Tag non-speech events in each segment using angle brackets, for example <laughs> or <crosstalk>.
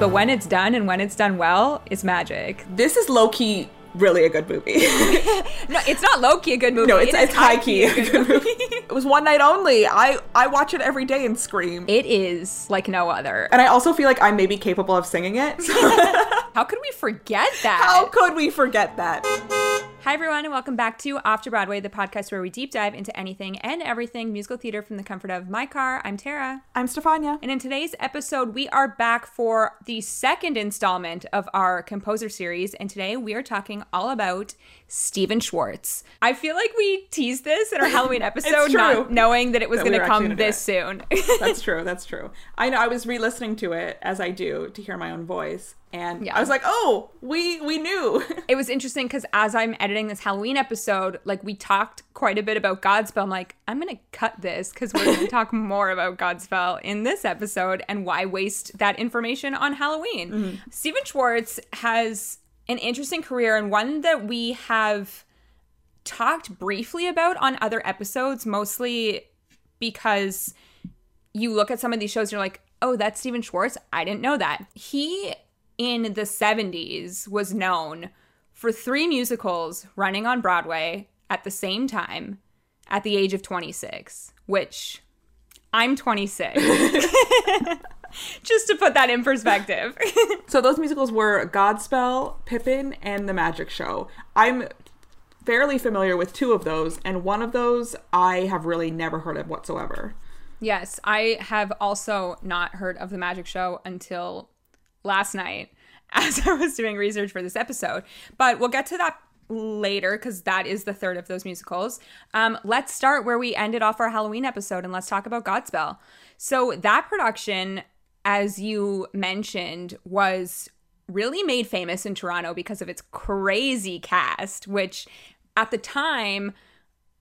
but when it's done and when it's done well, it's magic. This is low key really a good movie. <laughs> No, it's not low key a good movie. no, it's, It it's high key good movie. <laughs> it was one night only. I I watch it every day and scream. It is like no other. and I also feel like I may be capable of singing it. <laughs> How could we forget that? How could we forget that? Hi, everyone, and welcome back to Off to Broadway, the podcast where we deep dive into anything and everything musical theater from the comfort of my car. I'm Tara. I'm Stefania. And in today's episode, we are back for the second installment of our composer series. And today we are talking all about Stephen Schwartz. I feel like we teased this in our <laughs> Halloween episode, not knowing that it was going to come this soon. That's <laughs> true. That's true. I know. I was re-listening to it as I do to hear my own voice, and Yeah. I was like, "Oh, we we knew." <laughs> it was interesting because as I'm editing this Halloween episode, like we talked quite a bit about Godspell. I'm like, I'm gonna cut this because we're gonna talk more about Godspell in this episode and why waste that information on Halloween. Mm-hmm. Stephen Schwartz has an interesting career and one that we have talked briefly about on other episodes, mostly because you look at some of these shows and you're like, oh, that's Stephen Schwartz. I didn't know that. He, in the 70s, was known for three musicals running on Broadway at the same time at the age of 26, which I'm 26. <laughs> <laughs> Just to put that in perspective. <laughs> So those musicals were Godspell, Pippin, and The Magic Show. I'm fairly familiar with two of those, and one of those I have really never heard of whatsoever. Yes, I have also not heard of the magic show until last night <laughs> as I was doing research for this episode. But we'll get to that later because that is the third of those musicals. Um, let's start where we ended off our Halloween episode and let's talk about Godspell. So, that production, as you mentioned, was really made famous in Toronto because of its crazy cast, which at the time,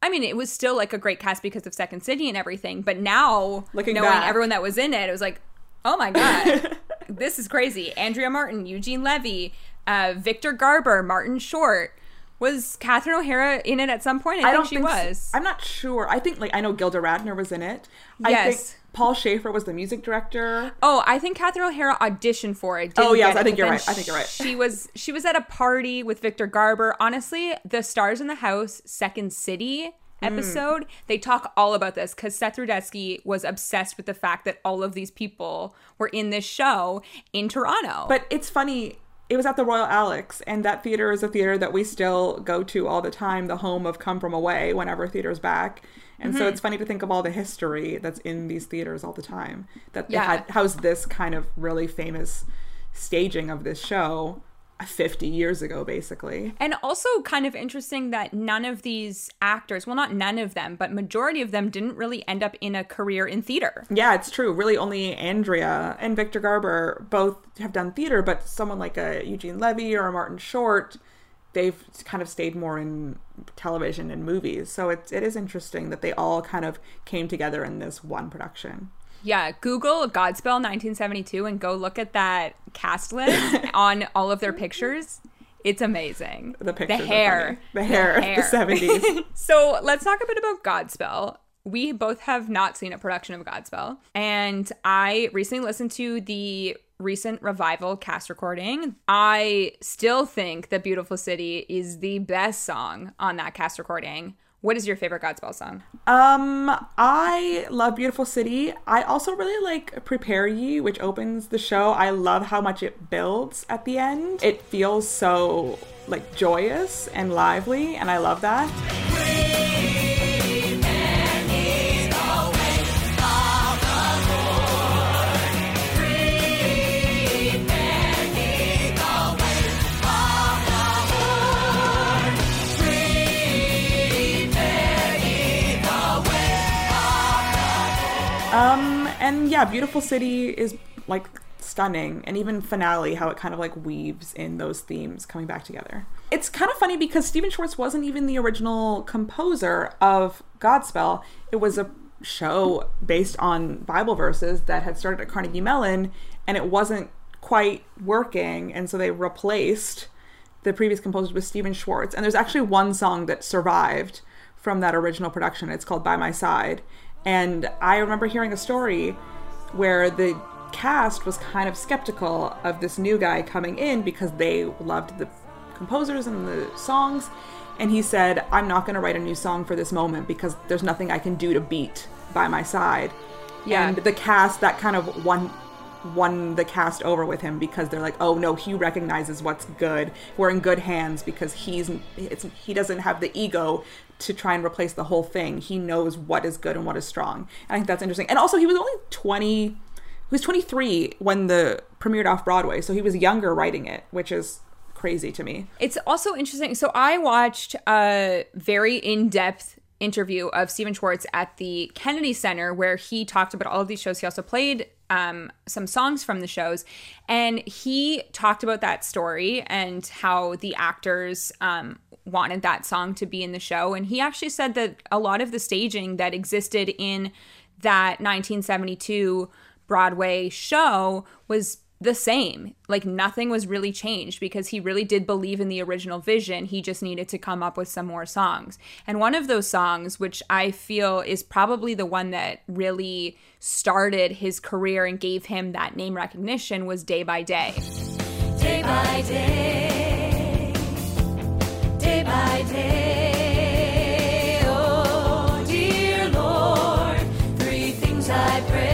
I mean, it was still like a great cast because of Second City and everything. But now, Looking knowing back. everyone that was in it, it was like, oh my god, <laughs> this is crazy. Andrea Martin, Eugene Levy, uh, Victor Garber, Martin Short. Was Catherine O'Hara in it at some point? I, think she s- was. I'm not sure. I think like I know Gilda Radner was in it. I Yes. think Paul Shaffer was the music director. Oh, I think Catherine O'Hara auditioned for it. didn't Oh, yes, it, I think you're right. I think you're right. She was she was at a party with Victor Garber. Honestly, the Stars in the House Second City Mm. episode, they talk all about this because Seth Rudetsky was obsessed with the fact that all of these people were in this show in Toronto. But it's funny. It was at the Royal Alex, and that theater is a theater that we still go to all the time, the home of Come From Away, whenever theater's back. And Mm-hmm. so it's funny to think of all the history that's in these theaters all the time. That they Yeah. had housed this kind of really famous staging of this show 50 years ago, basically. And also kind of interesting that none of these actors, well not none of them, but majority of them didn't really end up in a career in theater. Yeah, it's true. Really, only Andrea and Victor Garber both have done theater, but someone like a Eugene Levy or a Martin Short, they've kind of stayed more in television and movies. So it's it is interesting that they all kind of came together in this one production. Yeah, Google Godspell 1972 and go look at that cast list <laughs> on all of their pictures. It's amazing. The pictures, are hair, the hair, of the seventies. <laughs> so let's talk a bit about Godspell. We both have not seen a production of Godspell, and I recently listened to the recent revival cast recording. I still think that Beautiful City is the best song on that cast recording. What is your favorite Godspell song? Um, I love Beautiful City. I also really like Prepare Ye, which opens the show. I love how much it builds at the end. It feels so like joyous and lively, and I love that. And yeah, Beautiful City is like stunning, and even finale, how it kind of like weaves in those themes coming back together. It's kind of funny because Stephen Schwartz wasn't even the original composer of Godspell. It was a show based on Bible verses that had started at Carnegie Mellon, and it wasn't quite working, and so they replaced the previous composer with Stephen Schwartz. And there's actually one song that survived from that original production. It's called By My Side. And I remember hearing a story where the cast was kind of skeptical of this new guy coming in because they loved the composers and the songs. And he said, I'm not going to write a new song for this moment because there's nothing I can do to beat by my side. Yeah. And the cast, that kind of won won the cast over with him because they're like, oh no, he recognizes what's good. We're in good hands because he's it's, he doesn't have the ego to try and replace the whole thing. He knows what is good and what is strong. And I think that's interesting. And also, he was only twenty. He was twenty three when the premiered off Broadway, so he was younger writing it, which is crazy to me. It's also interesting. So I watched a very in depth interview of Stephen Schwartz at the Kennedy Center where he talked about all of these shows. He also played um, some songs from the shows, and he talked about that story and how the actors um, wanted that song to be in the show. And he actually said that a lot of the staging that existed in that 1972 Broadway show was the same. Like nothing was really changed because he really did believe in the original vision. He just needed to come up with some more songs. And one of those songs, which I feel is probably the one that really started his career and gave him that name recognition, was Day by Day. Day by day, I pray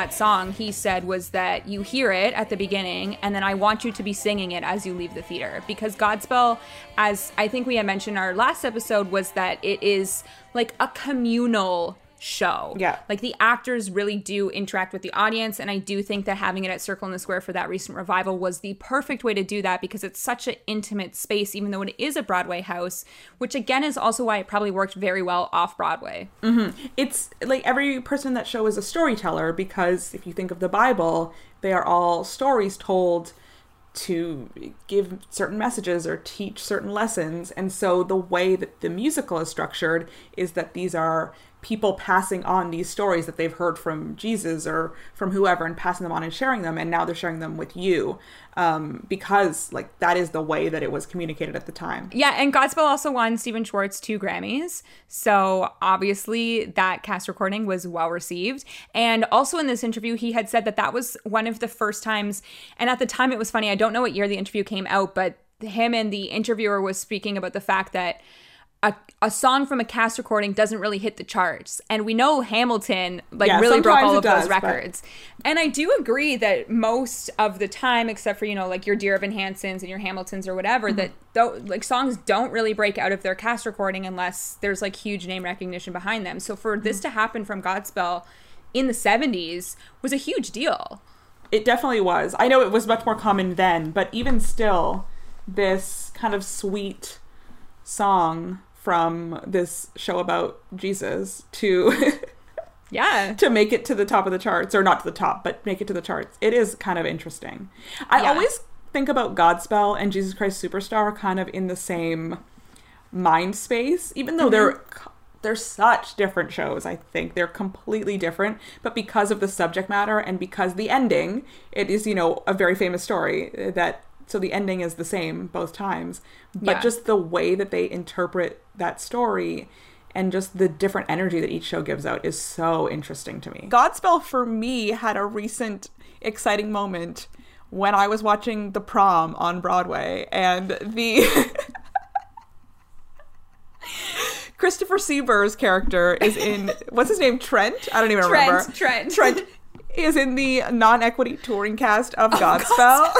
that song, he said, was that you hear it at the beginning, and then I want you to be singing it as you leave the theater. Because Godspell, as I think we had mentioned our last episode, was that it is like a communal show. Yeah. Like the actors really do interact with the audience, and I do think that having it at Circle in the Square for that recent revival was the perfect way to do that because it's such an intimate space, even though it is a Broadway house, which again is also why it probably worked very well off Broadway. Mm-hmm. it's like every person in that show is a storyteller because if you think of the Bible, they are all stories told to give certain messages or teach certain lessons. And so the way that the musical is structured is that these are people passing on these stories that they've heard from Jesus or from whoever and passing them on and sharing them. And now they're sharing them with you um, because like that is the way that it was communicated at the time. Yeah, and Godspell also won Stephen Schwartz two Grammys. So obviously that cast recording was well received. And also in this interview, he had said that that was one of the first times. And at the time, it was funny. I don't know what year the interview came out, but him and the interviewer was speaking about the fact that. A, a song from a cast recording doesn't really hit the charts. And we know Hamilton like Yeah, really broke all of does, those but- records. And I do agree that most of the time, except for, you know, like your Dear Evan Hansons and your Hamiltons or whatever, Mm-hmm. that though like songs don't really break out of their cast recording unless there's like huge name recognition behind them. So for Mm-hmm. this to happen from Godspell in the 70s was a huge deal. It definitely was. I know it was much more common then, but even still, this kind of sweet song from this show about Jesus to <laughs> Yeah. to make it to the top of the charts or not to the top, but make it to the charts. It is kind of interesting. I Yeah. always think about Godspell and Jesus Christ Superstar kind of in the same mind space, even though they're mm-hmm. they're such different shows. I think they're completely different, but because of the subject matter and because the ending, it is you know a very famous story that so the ending is the same both times, but Yeah. just the way that they interpret that story and just the different energy that each show gives out is so interesting to me. Godspell for me had a recent exciting moment when I was watching The Prom on Broadway and the <laughs> Christopher Sieber's character is in what's his name Trent? I don't even Trent, remember. Trent. Trent is in the non-equity touring cast of Godspell.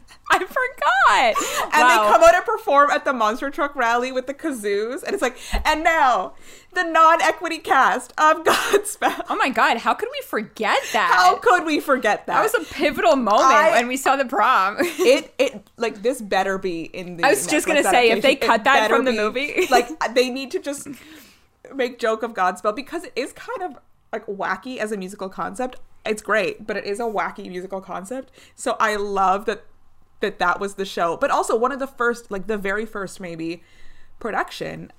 <laughs> <laughs> I forgot. And wow. they come out and perform at the monster truck rally with the kazoos. And it's like, and now the non equity cast of <laughs> Godspell. Oh my god, how could we forget that? How could we forget that? that was a pivotal moment I- when we saw the prom. <laughs> it it like this better be in the I was just gonna say, if they cut that from the be- movie. like they need to just make joke of Godspell because it is kind of like wacky as a musical concept it's great but it is a wacky musical concept so I love that that that was the show but also one of the first like the very first maybe production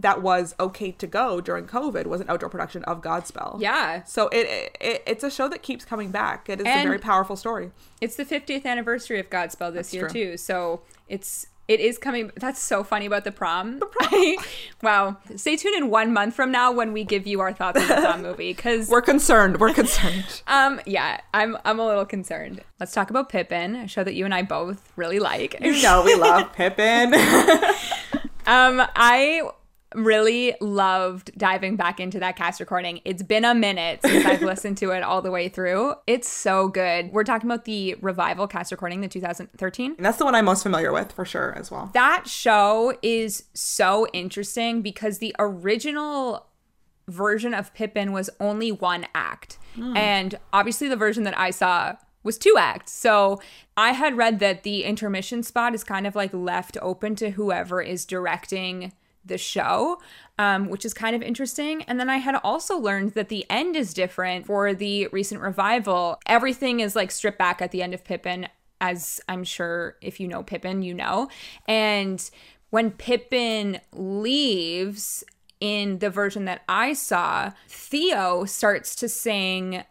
that was okay to go during COVID was an outdoor production of Godspell. Yeah. So it, it it's a show that keeps coming back. It is a very powerful story. It's the 50th anniversary of Godspell this year true. too. So it's it is coming. That's so funny about the prom. The <laughs> prom. wow. Stay tuned in one month from now when we give you our thoughts on the prom <laughs> movie because We're concerned. We're concerned. <laughs> um yeah I'm I'm a little concerned. Let's talk about Pippin, a show that you and I both really like. you know we love Pippin. Um, I really loved diving back into that cast recording. It's been a minute since I've <laughs> listened to it all the way through. It's so good. We're talking about the revival cast recording, the 2013. And that's the one I'm most familiar with for sure as well. That show is so interesting because the original version of Pippin was only one act. Hmm. And obviously, the version that I saw was two acts. So I had read that the intermission spot is kind of like left open to whoever is directing the show, um, which is kind of interesting. And then I had also learned that the end is different for the recent revival. Everything is like stripped back at the end of Pippin, as I'm sure if you know Pippin, you know. And when Pippin leaves in the version that I saw, Theo starts to sing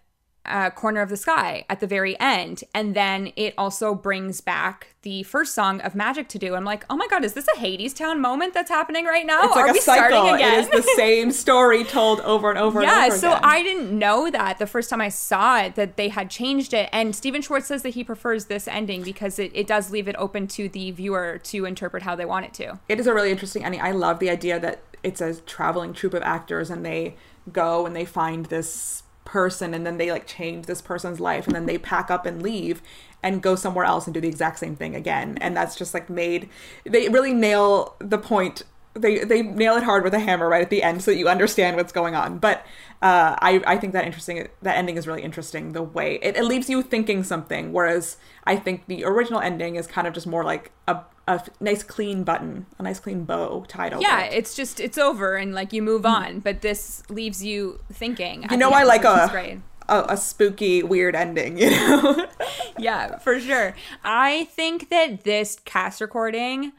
uh, Corner of the Sky at the very end. And then it also brings back the first song of Magic to Do. I'm like, oh my God, is this a Hadestown moment that's happening right now? It's like Are a we cycle. starting again? It is the <laughs> same story told over and over and yeah, over so again. I didn't know that the first time I saw it that they had changed it. And Stephen Schwartz says that he prefers this ending because it, it does leave it open to the viewer to interpret how they want it to. it is a really interesting ending. I love the idea that it's a traveling troupe of actors and they go and they find this person and then they like change this person's life and then they pack up and leave and go somewhere else and do the exact same thing again. And that's just like made they really nail the point. They they nail it hard with a hammer right at the end so that you understand what's going on. But uh, I I think that interesting that ending is really interesting. The way it, it leaves you thinking something, whereas I think the original ending is kind of just more like a a nice clean button, a nice clean bow tied over. Yeah, it. it's just it's over and like you move mm. on, but this leaves you thinking. you know I like a, a a spooky weird ending. <laughs> You know, Yeah, for sure. I think that this cast recording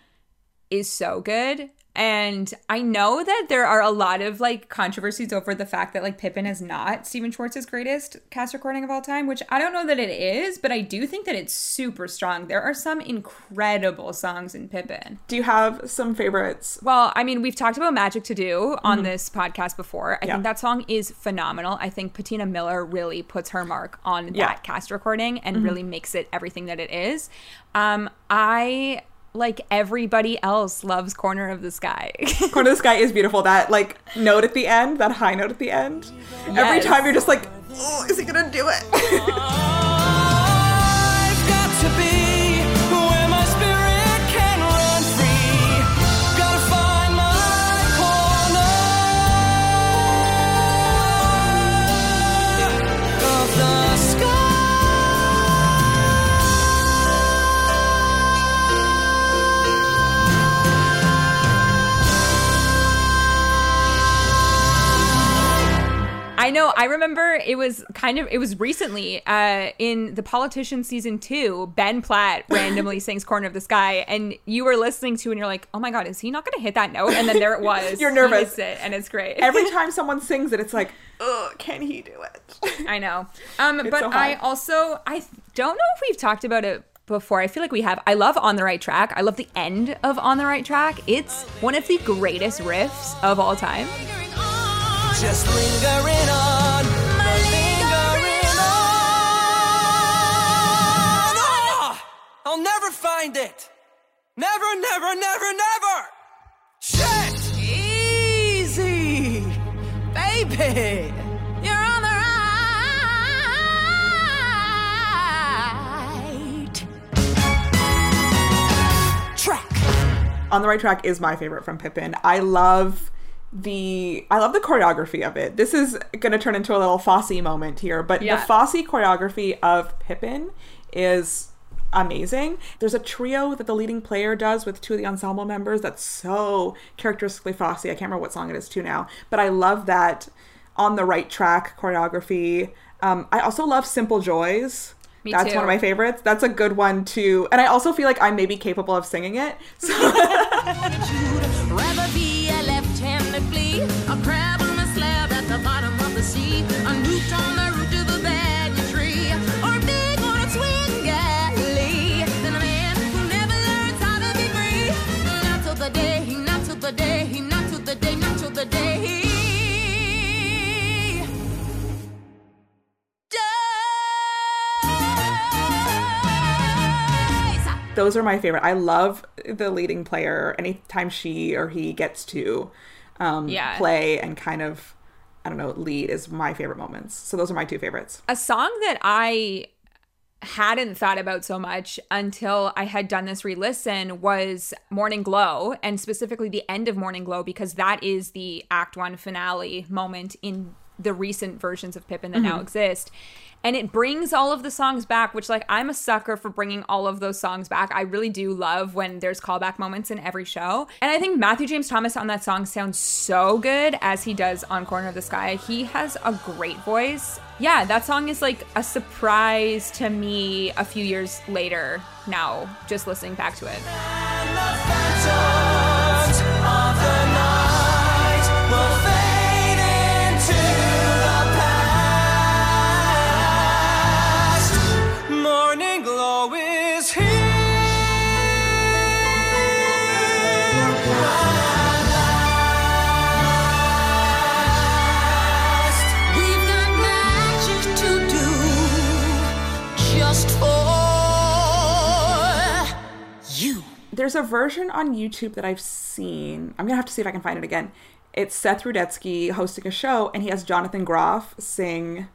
is so good. And I know that there are a lot of like controversies over the fact that like Pippin is not Stephen Schwartz's greatest cast recording of all time, which I don't know that it is, but I do think that it's super strong. There are some incredible songs in Pippin. do you have some favorites? Well, I mean, we've talked about Magic to Do on this podcast before. I Mm-hmm. Yeah. think that song is phenomenal. I think Patina Miller really puts her mark on Yeah. Mm-hmm. that cast recording and really makes it everything that it is. Um, I like everybody else loves Corner of the Sky. <laughs> Corner of the Sky is beautiful. That like note at the end, that high note at the end. Every time you're just like, oh, is he gonna do it? <laughs> I remember it was kind of it was recently uh, in the Politician season two. Ben Platt randomly <laughs> sings "Corner of the Sky," and you were listening to, it and you're like, "Oh my god, is he not going to hit that note?" And then there it was. <laughs> You're nervous. it, and it's great. Every <laughs> time someone sings it, it's like, oh, can he do it? I know. Um, but so I also I don't know if we've talked about it before. I feel like we have. I love On the Right Track. I love the end of On the Right Track. It's one of the greatest riffs of all time. Just lingering on, lingering on. Ah! I'll never find it. Never, never, never, never. Shit. Easy, baby. You're on the right track. On the Right Track is my favorite from Pippin. I love the I love the choreography of it. This is going to turn into a little Fosse moment here, but Yeah. the Fosse choreography of Pippin is amazing. There's a trio that the leading player does with two of the ensemble members that's so characteristically Fosse. I can't remember what song it is to now, but I love that on the right track choreography. Um, I also love Simple Joys. Me That's too. one of my favorites. That's a good one too. And I also feel like I may be capable of singing it. So <laughs> a crab on a slab at the bottom of the sea, a newt on the root of a tree, or a pig on a galley. Then a man who never learns how to be free. Not till the day, not till the day, not till the day, not till the day. Those are my favorite. I love the leading player anytime she or he gets to um, Yeah. play and kind of, I don't know, lead is my favorite moments. So those are my two favorites. a song that I hadn't thought about so much until I had done this re-listen was Morning Glow and specifically the end of Morning Glow because that is the act 1 finale moment in the recent versions of Pippin that now exist. And it brings all of the songs back, which like I'm a sucker for bringing all of those songs back. I really do love when there's callback moments in every show. And I think Matthew James Thomas on that song sounds so good as he does on Corner of the Sky. He has a great voice. Yeah, that song is like a surprise to me a few years later now, just listening back to it. There's a version on YouTube that I've seen. I'm gonna have to see if I can find it again. It's Seth Rudetsky hosting a show, and he has Jonathan Groff sing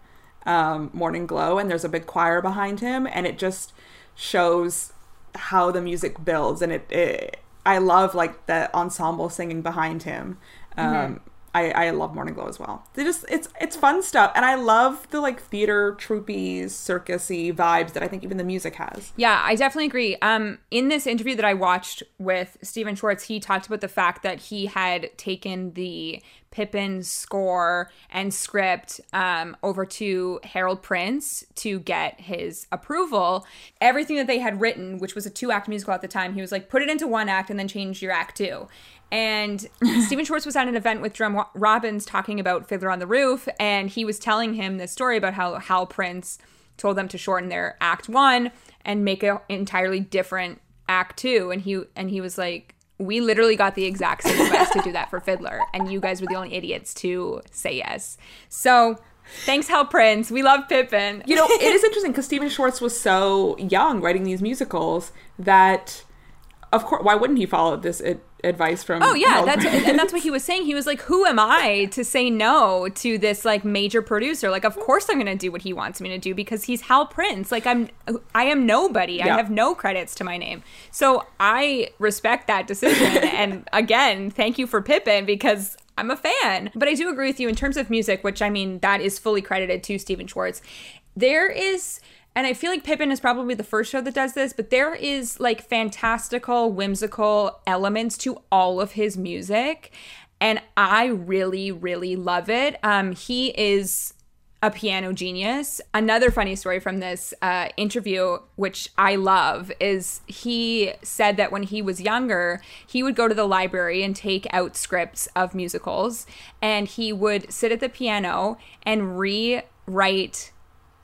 um, "Morning Glow," and there's a big choir behind him, and it just shows how the music builds. And it, it I love like the ensemble singing behind him. Um, I, I love Morning Glow as well. They just it's it's fun stuff, and I love the like theater troupy circusy vibes that I think even the music has. Yeah, I definitely agree. Um, in this interview that I watched with Stephen Schwartz, he talked about the fact that he had taken the Pippin score and script um, over to Harold Prince to get his approval. Everything that they had written, which was a two act musical at the time, he was like, put it into one act and then change your act two. And <laughs> Stephen Schwartz was at an event with Jerome Robbins talking about Fiddler on the Roof, and he was telling him this story about how Hal Prince told them to shorten their act one and make an entirely different act two. And he and he was like we literally got the exact same advice to do that for fiddler and you guys were the only idiots to say yes. So thanks hal prince. We love pippin. You know, it is <laughs> interesting because Stephen Schwartz was so young writing these musicals that, of course, why wouldn't he follow this ad- advice from? Oh yeah, that's Prince? and that's <laughs> what he was saying. He was like, "Who am I to say no to this like major producer? Like, of course I'm going to do what he wants me to do because he's Hal Prince. Like, I'm I am nobody. I have no credits to my name. So I respect that decision. <laughs> and again, thank you for Pippin because I'm a fan. But I do agree with you in terms of music, which I mean that is fully credited to Stephen Schwartz. There is and I feel like Pippin is probably the first show that does this, but there is like fantastical, whimsical elements to all of his music. And I really, really love it. Um, he is a piano genius. Another funny story from this uh, interview, which I love, is he said that when he was younger, he would go to the library and take out scripts of musicals, and he would sit at the piano and rewrite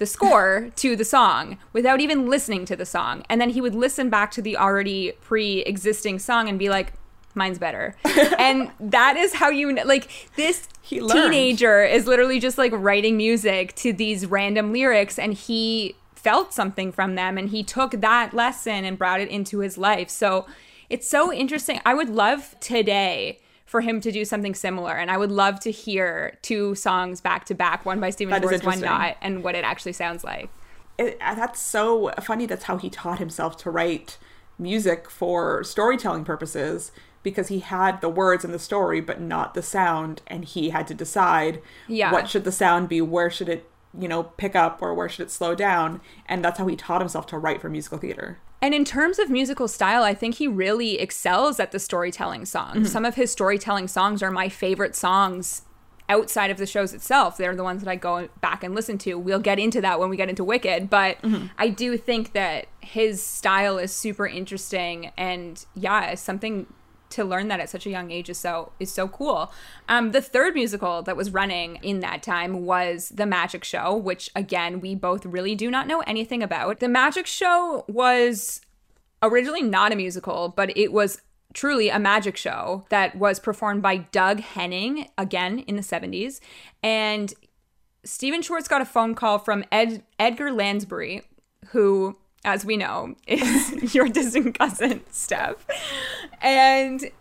the score to the song without even listening to the song. And then he would listen back to the already pre existing song and be like, mine's better. <laughs> and that is how you, like, this teenager is literally just like writing music to these random lyrics and he felt something from them and he took that lesson and brought it into his life. So it's so interesting. I would love today for him to do something similar and I would love to hear two songs back to back, one by Stephen Schwartz, one not, and what it actually sounds like. it, uh, that's so funny. That's how he taught himself to write music for storytelling purposes because he had the words in the story but not the sound, and he had to decide Yeah. what should the sound be, where should it, you know, pick up, or where should it slow down, and that's how he taught himself to write for musical theater. And in terms of musical style, I think he really excels at the storytelling songs. Mm-hmm. Some of his storytelling songs are my favorite songs outside of the shows itself. They're the ones that I go back and listen to. We'll get into that when we get into Wicked, but mm-hmm. I do think that his style is super interesting and yeah, something to learn that at such a young age is so is so cool. Um, the third musical that was running in that time was The Magic Show, which again we both really do not know anything about. The Magic Show was originally not a musical, but it was truly a magic show that was performed by Doug Henning again in the 70s. And Stephen Schwartz got a phone call from Ed, Edgar Lansbury, who, as we know, is <laughs> your distant cousin, Steph. And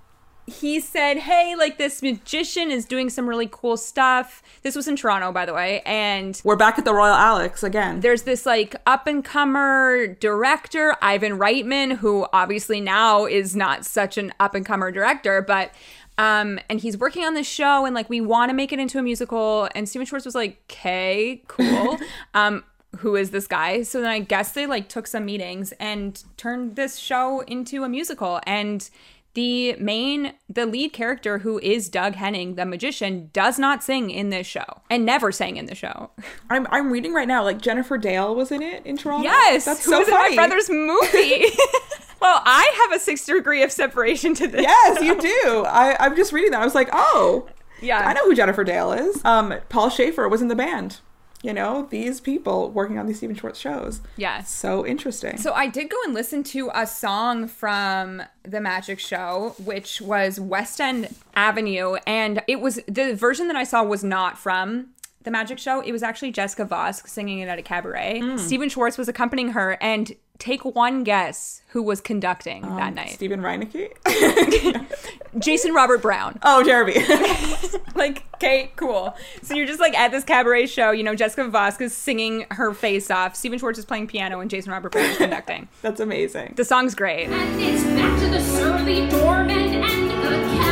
he said, Hey, like this magician is doing some really cool stuff. This was in Toronto, by the way. And We're back at the Royal Alex again. there's this like up and comer director, Ivan Reitman, who obviously now is not such an up and comer director, but um, and he's working on this show and like we want to make it into a musical. And Stephen Schwartz was like, "Okay, cool." <laughs> um, who is this guy? So then I guess they like took some meetings and turned this show into a musical. And the main, the lead character, who is Doug Henning, the magician, does not sing in this show and never sang in the show. <laughs> I'm I'm reading right now. Like Jennifer Dale was in it in Toronto. Yes, that's so was in funny. my brother's movie. <laughs> well, I have a sixth degree of separation to this. Yes, you do. I I'm just reading that. I was like, oh, Yeah. I know who Jennifer Dale is. Um, Paul Shaffer was in the band. You know, these people working on these Stephen Schwartz shows. Yeah. So interesting. So I did go and listen to a song from the Magic Show, which was West End Avenue, and it was the version that I saw was not from the Magic Show. It was actually Jessica Vosk singing it at a cabaret. Mm. Stephen Schwartz was accompanying her, and take one guess who was conducting um, that night. Steven Reineke. <laughs> Jason Robert Brown. oh, Jeremy. <laughs> <laughs> like, okay, cool. So you're just like at this cabaret show, you know, Jessica Vosk is singing her face off. Stephen Schwartz is playing piano and Jason Robert Brown is conducting. That's amazing. The song's great. And it's back to the surly doorman and the canopies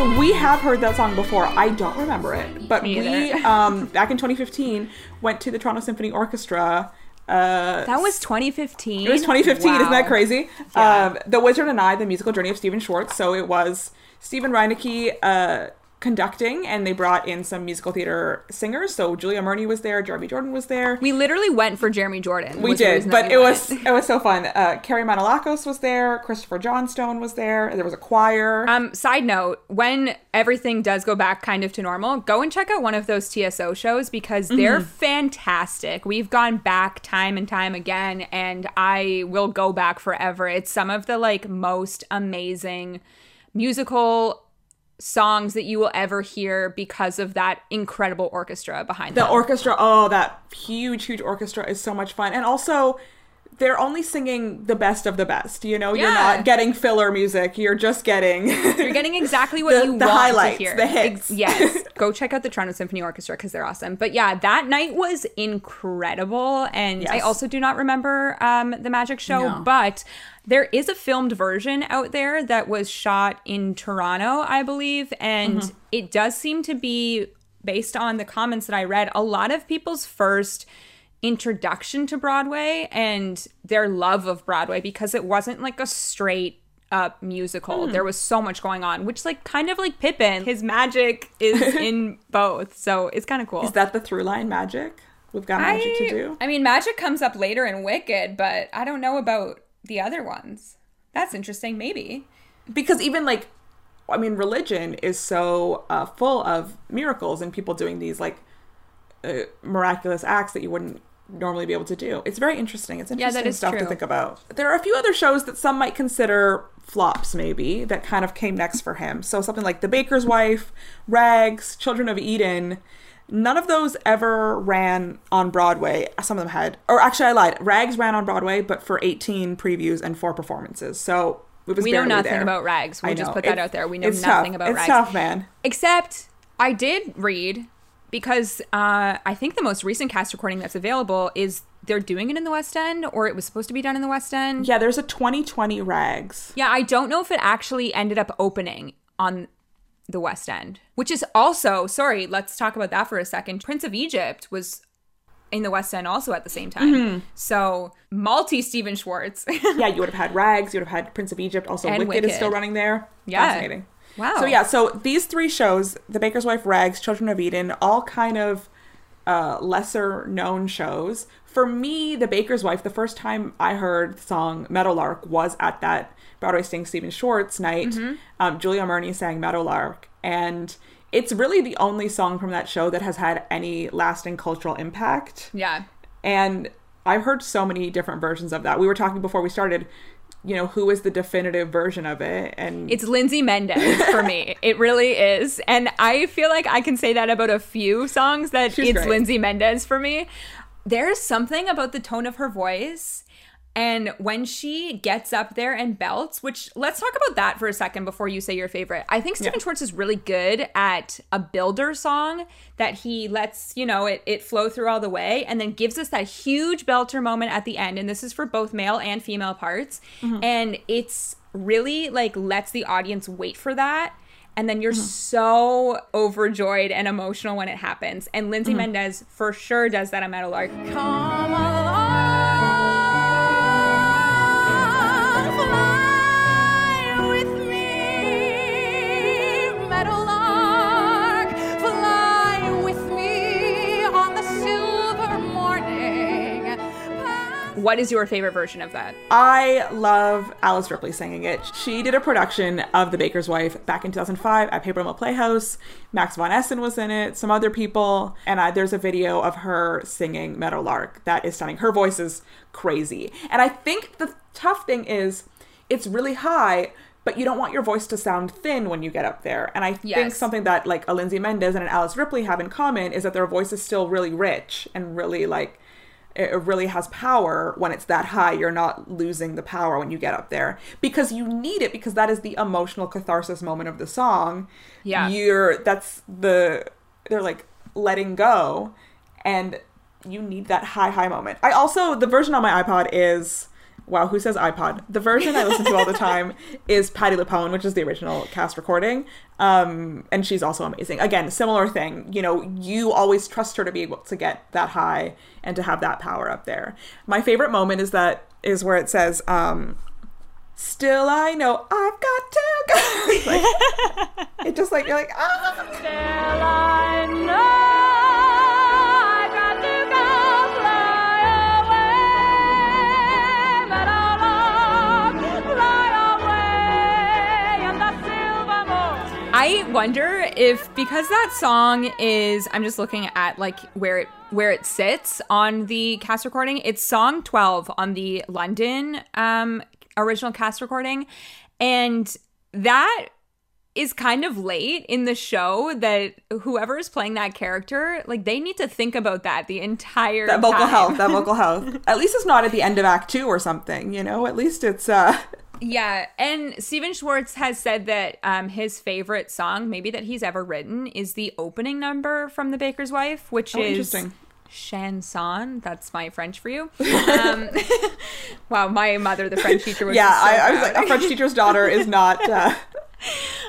So we have heard that song before. I don't remember it, but Me we <laughs> um back in 2015 went to the Toronto Symphony Orchestra. Uh, That was 2015. It was 2015. Isn't that crazy? Yeah. Um, the Wizard and I, the musical journey of Stephen Schwartz. So it was Steven Reineke uh, conducting, and they brought in some musical theater singers. So Julia Murney was there, Jeremy Jordan was there. We literally went for Jeremy Jordan. We did, but we it went. was it was so fun. Uh, Carrie Manolakos was there, Christopher Johnstone was there. There was a choir. Um, side note, when everything does go back kind of to normal, go and check out one of those TSO shows because they're fantastic. We've gone back time and time again, and I will go back forever. It's some of the like most amazing musical songs that you will ever hear because of that incredible orchestra behind the them. orchestra, oh, that huge, huge orchestra is so much fun, and also. They're only singing the best of the best. You know, you're not getting filler music. You're just getting You're getting exactly <laughs> what The- you the want highlights, to hear. the hits. Yes. <laughs> Go check out the Toronto Symphony Orchestra because they're awesome. But yeah, that night was incredible. And I also do not remember um, the magic show, No. but there is a filmed version out there that was shot in Toronto, I believe. And Mm-hmm. it does seem to be, based on the comments that I read, a lot of people's first introduction to Broadway and their love of Broadway because it wasn't like a straight up musical. Hmm. There was so much going on, which like kind of like Pippin, his magic is <laughs> in both. So it's kind of cool. Is that the through line magic? We've got magic to do. I mean, magic comes up later in Wicked, but I don't know about the other ones. That's interesting, maybe. because even like i mean religion is so uh, full of miracles and people doing these like uh, miraculous acts that you wouldn't normally be able to do it's very interesting it's Yeah, interesting is stuff to think about there are a few other shows that some might consider flops maybe that kind of came next for him so something like the baker's wife rags children of eden None of those ever ran on Broadway. Some of them had, or actually, I lied. Rags ran on Broadway, but for 18 previews and four performances. So it was We know nothing there. about Rags. We'll just put that out there. We know it's nothing tough. about it's Rags. tough, man. Except I did read because uh, I think the most recent cast recording that's available is they're doing it in the West End, or it was supposed to be done in the West End. Yeah, there's a 2020 Rags. Yeah, I don't know if it actually ended up opening on the West End, which is also, sorry, let's talk about that for a second. Prince of Egypt was in the West End also at the same time. Mm-hmm. So multi Stephen Schwartz. <laughs> yeah, you would have had Rags, you would have had Prince of Egypt. Also, And Wicked, is still running there. Yeah. Fascinating. Wow. So yeah, so these three shows, The Baker's Wife, Rags, Children of Eden, all kind of uh, lesser known shows. For me, The Baker's Wife, the first time I heard the song Meadowlark was at that Broadway Sting Stephen Schwartz night. Mm-hmm. Um, Julia Murney sang Meadowlark, and it's really the only song from that show that has had any lasting cultural impact. yeah. And I've heard so many different versions of that. We were talking before we started, you know, who is the definitive version of it? And It's Lindsay Mendez for me. <laughs> It really is. And I feel like I can say that about a few songs that She's it's great. Lindsay Mendez for me. There's something about the tone of her voice. And when she gets up there and belts, which let's talk about that for a second before you say your favorite. I think Stephen Yeah. Schwartz is really good at a builder song that he lets, you know, it, it flow through all the way and then gives us that huge belter moment at the end. And this is for both male and female parts. Mm-hmm. And it's really like lets the audience wait for that. And then you're mm-hmm. so overjoyed and emotional when it happens. And Lindsay mm-hmm. Mendez for sure does that on Meadowlark. Come along, What is your favorite version of that? I love Alice Ripley singing it. She did a production of The Baker's Wife back in 2005 at Paper Mill Playhouse. Max von Essen was in it, some other people, and I, there's a video of her singing Meadowlark that is stunning. Her voice is crazy. And I think the tough thing is it's really high, but you don't want your voice to sound thin when you get up there. And I think something that like a Lindsay Mendez and an Alice Ripley have in common is that their voice is still really rich and really like it really has power when it's that high. You're not losing the power when you get up there because you need it because that is the emotional catharsis moment of the song. Yeah. You're that's the they're like letting go and you need that high high moment. I also the version on my iPod is wow, who says iPod? The version I listen to all the <laughs> time is Patti LuPone, which is the original cast recording. Um, and she's also amazing. Again, similar thing. You know, you always trust her to be able to get that high and to have that power up there. My favorite moment is that is where it says, um, "Still, I know I've got to go." <laughs> like, it just like you're like, ah. I wonder if because that song is I'm just looking at like where it where it sits on the cast recording. It's song 12 on the London um original cast recording and that is kind of late in the show that whoever is playing that character like they need to think about that the entire that vocal time. health that <laughs> vocal health at least it's not at the end of act two or something you know at least it's uh Yeah, and Stephen Schwartz has said that um, his favorite song, maybe that he's ever written, is the opening number from The Baker's Wife, which Oh, is interesting. chanson. That's my French for you. Um, <laughs> wow, my mother, the French teacher, was <laughs> yeah so I, I was like a french teacher's daughter is not uh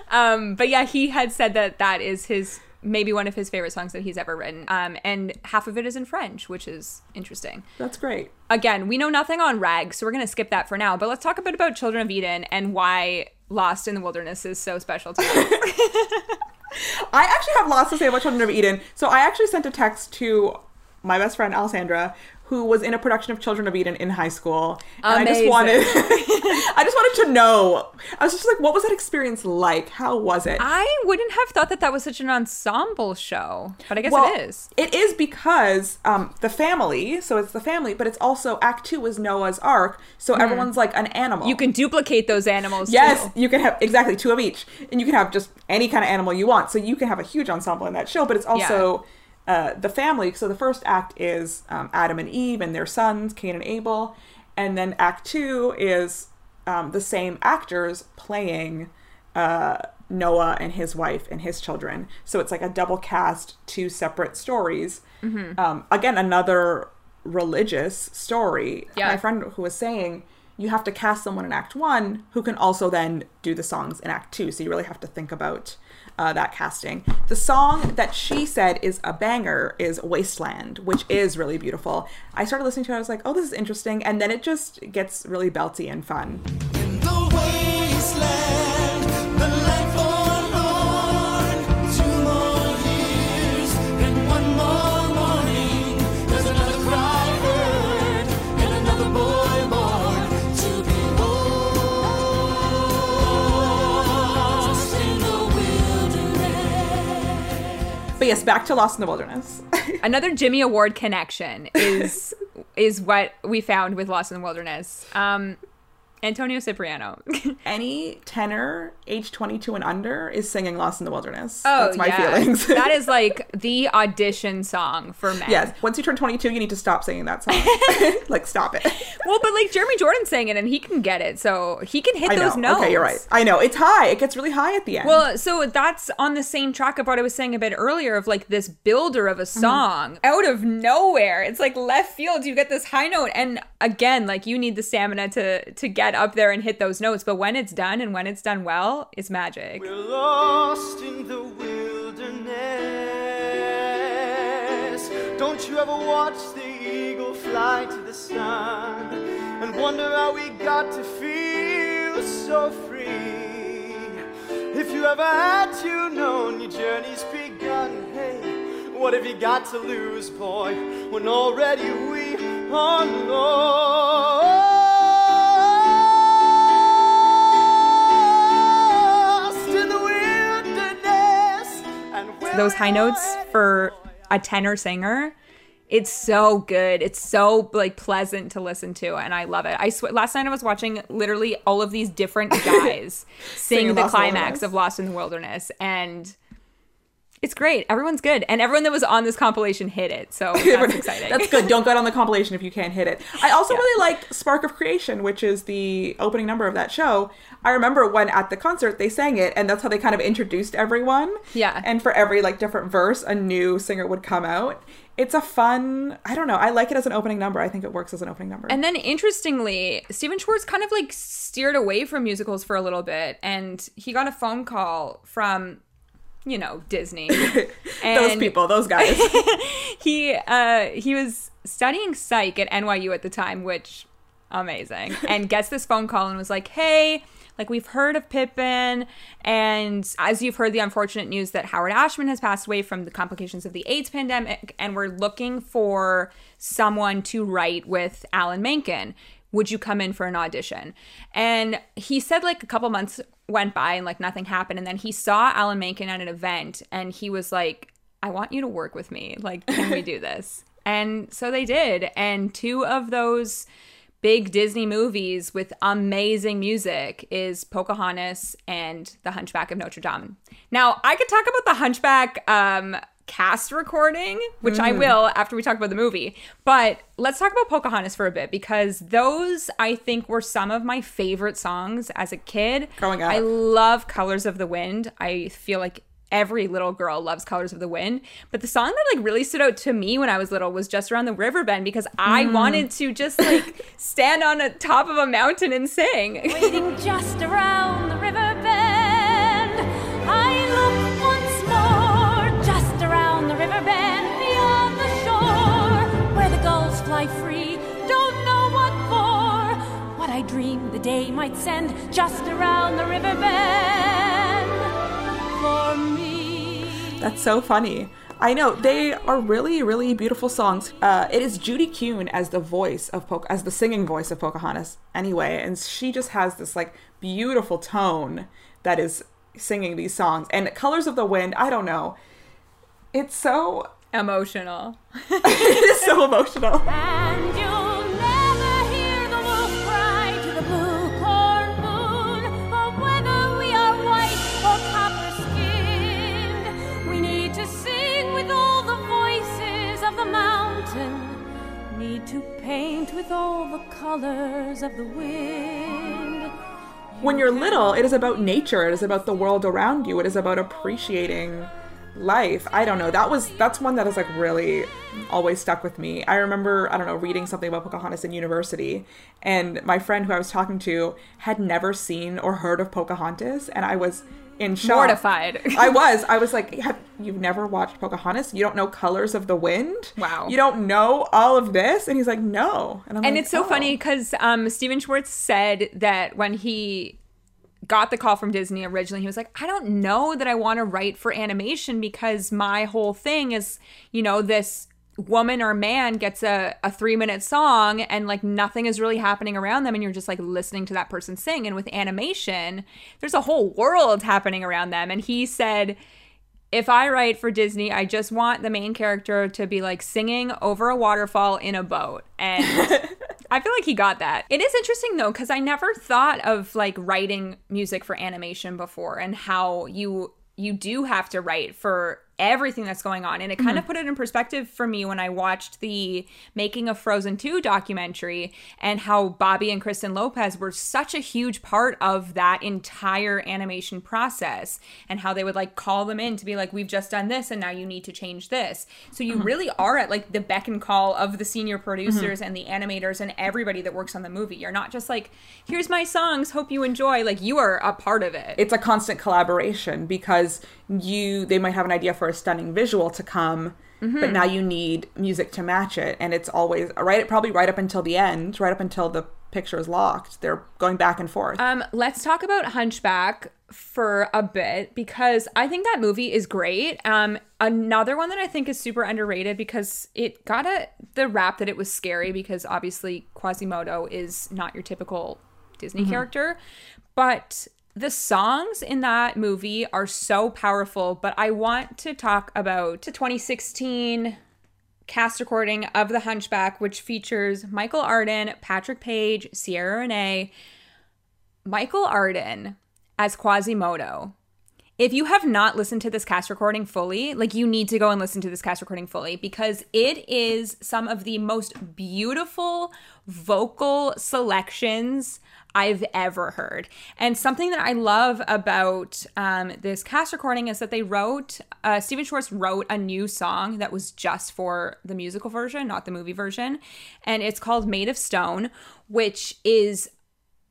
Um, but yeah, he had said that that is his maybe one of his favorite songs that he's ever written. Um, and half of it is in French, which is interesting. that's great Again, we know nothing on Rags, so we're going to skip that for now. But let's talk a bit about Children of Eden and why Lost in the Wilderness is so special to us. <laughs> I actually have lots to say about Children of Eden. So I actually sent a text to my best friend Alessandra, who was in a production of Children of Eden in high school. And I just wanted <laughs> I just wanted to know. I was just like, what was that experience like? How was it? I wouldn't have thought that that was such an ensemble show, but I guess Well, it is. It is because um, the family, so it's the family, but it's also Act Two is Noah's Ark, so everyone's like an animal. You can duplicate those animals. Yes, too. you can have exactly two of each, and you can have just any kind of animal you want. So you can have a huge ensemble in that show, but it's also uh, the family. So the first act is um, Adam and Eve and their sons, Cain and Abel, and then Act Two is um, the same actors playing uh, Noah and his wife and his children. So it's like a double cast, two separate stories. Um, again, another religious story. Yeah. My friend who was saying you have to cast someone in Act One who can also then do the songs in Act Two. So you really have to think about uh, that casting. The song that she said is a banger is Wasteland, which is really beautiful. I started listening to it, I was like, oh, this is interesting. And then it just gets really belty and fun. But yes, back to Lost in the Wilderness. <laughs> Another Jimmy Award connection is <laughs> is what we found with Lost in the Wilderness. Um, Antonio Cipriano. <laughs> Any tenor age 22 and under is singing Lost in the Wilderness. Oh, That's my yeah. feelings. that <laughs> is like the audition song for men. yes. Once you turn 22, you need to stop singing that song. <laughs> like, stop it. Well, but like Jeremy Jordan sang it and he can get it, so he can hit I know. those notes. Okay, you're right. I know. It's high. It gets really high at the end. Well, so that's on the same track of what I was saying a bit earlier of like this builder of a Mm-hmm. song out of nowhere. It's like left field. You get this high note, and again, like you need the stamina to to get up there and hit those notes. But when it's done and when it's done well, it's magic. We're lost in the wilderness. Don't you ever watch the eagle fly to the sun and wonder how we got to feel so free? If you ever had to know your journey's begun, hey, what have you got to lose, boy, when already we are lost Those high notes for a tenor singer. It's so good. It's so like pleasant to listen to, and I love it. I swear. Last night I was watching literally all of these different <laughs> guys sing the climax of Lost in the Wilderness, and it's great. Everyone's good, and everyone that was on this compilation hit it. So <laughs> that's exciting. That's good. Don't go on the compilation if you can't hit it. I <laughs> also really like Spark of Creation, which is the opening number of that show. I remember when at the concert they sang it, and that's how they kind of introduced everyone. Yeah. And for every like different verse, a new singer would come out. It's a fun. I don't know. I like it as an opening number. I think it works as an opening number. And then interestingly, Stephen Schwartz kind of like steered away from musicals for a little bit and he got a phone call from you know, Disney. <laughs> those people, those guys. <laughs> He uh he was studying psych at NYU at the time, which amazing. <laughs> And gets this phone call and was like, "Hey, like we've heard of Pippin, and as you've heard the unfortunate news that Howard Ashman has passed away from the complications of the AIDS pandemic, and we're looking for someone to write with Alan Menken. Would you come in for an audition? And he said like a couple months went by and like nothing happened, and then he saw Alan Menken at an event, and he was like, "I want you to work with me. Like, can we do this?" <laughs> And so they did, and two of those big Disney movies with amazing music is Pocahontas and The Hunchback of Notre Dame. Now, I could talk about the Hunchback um, cast recording, which I mm-hmm. will after we talk about the movie. But let's talk about Pocahontas for a bit because those, I think, were some of my favorite songs as a kid. Growing up. I love Colors of the Wind. I feel like every little girl loves Colors of the Wind. But the song that like really stood out to me when I was little was Just Around the River Bend because I mm. wanted to just like <laughs> stand on the top of a mountain and sing. waiting just around the river I dreamed the day might send just around the river bend for me. That's so funny. I know they are really, really beautiful songs. Uh, it is Judy Kuhn as the voice of Poc- as the singing voice of Pocahontas, anyway, and she just has this like beautiful tone that is singing these songs. And Colors of the Wind, I don't know, it's so Emotional. <laughs> it is so emotional. Paint with all the colors of the wind. When you're little, it is about nature. It is about the world around you. It is about appreciating life. I don't know. That was that's one that has like really always stuck with me. I remember I don't know reading something about Pocahontas in university, and my friend who I was talking to had never seen or heard of Pocahontas, and I was in shock. Mortified. I <laughs> was. I was like, have, "You've never watched Pocahontas? You don't know Colors of the Wind? Wow. You don't know all of this?" And he's like, "No." And I'm and like, it's so "Oh." funny because um, Stephen Schwartz said that when he got the call from Disney originally, he was like, I don't know that I want to write for animation because my whole thing is, you know, this woman or man gets a, a three minute song and like nothing is really happening around them and you're just like listening to that person sing and with animation there's a whole world happening around them and he said if I write for Disney, I just want the main character to be like singing over a waterfall in a boat. And <laughs> I feel like he got that. It is interesting though, because I never thought of like writing music for animation before and how you you do have to write for everything that's going on. And it kind mm-hmm. of put it in perspective for me when I watched the Making of Frozen 2 documentary and how Bobby and Kristen Lopez were such a huge part of that entire animation process and how they would like call them in to be like, we've just done this and now you need to change this. So you mm-hmm. really are at like the beck and call of the senior mm-hmm. producers and the animators and everybody that works on the movie. You're not just like, here's my songs, hope you enjoy. Like you are a part of it. it's a constant collaboration because you they might have an idea for a stunning visual to come Mm-hmm. but now you need music to match it. And it's always right probably right up until the end right up until the picture is locked. They're going back and forth. Um, let's talk about Hunchback for a bit because I think that movie is great. Um, another one that I think is super underrated because it got a the rap that it was scary because obviously Quasimodo is not your typical Disney character, but the songs in that movie are so powerful. But I want to talk about the 2016 cast recording of The Hunchback, which features Michael Arden, Patrick Page, Ciara Renée, Michael Arden as Quasimodo. If you have not listened to this cast recording fully, like you need to go and listen to this cast recording fully because it is some of the most beautiful vocal selections I've ever heard. And something that I love about um, this cast recording is that they wrote, uh, Stephen Schwartz wrote a new song that was just for the musical version, not the movie version. And it's called Made of Stone, which is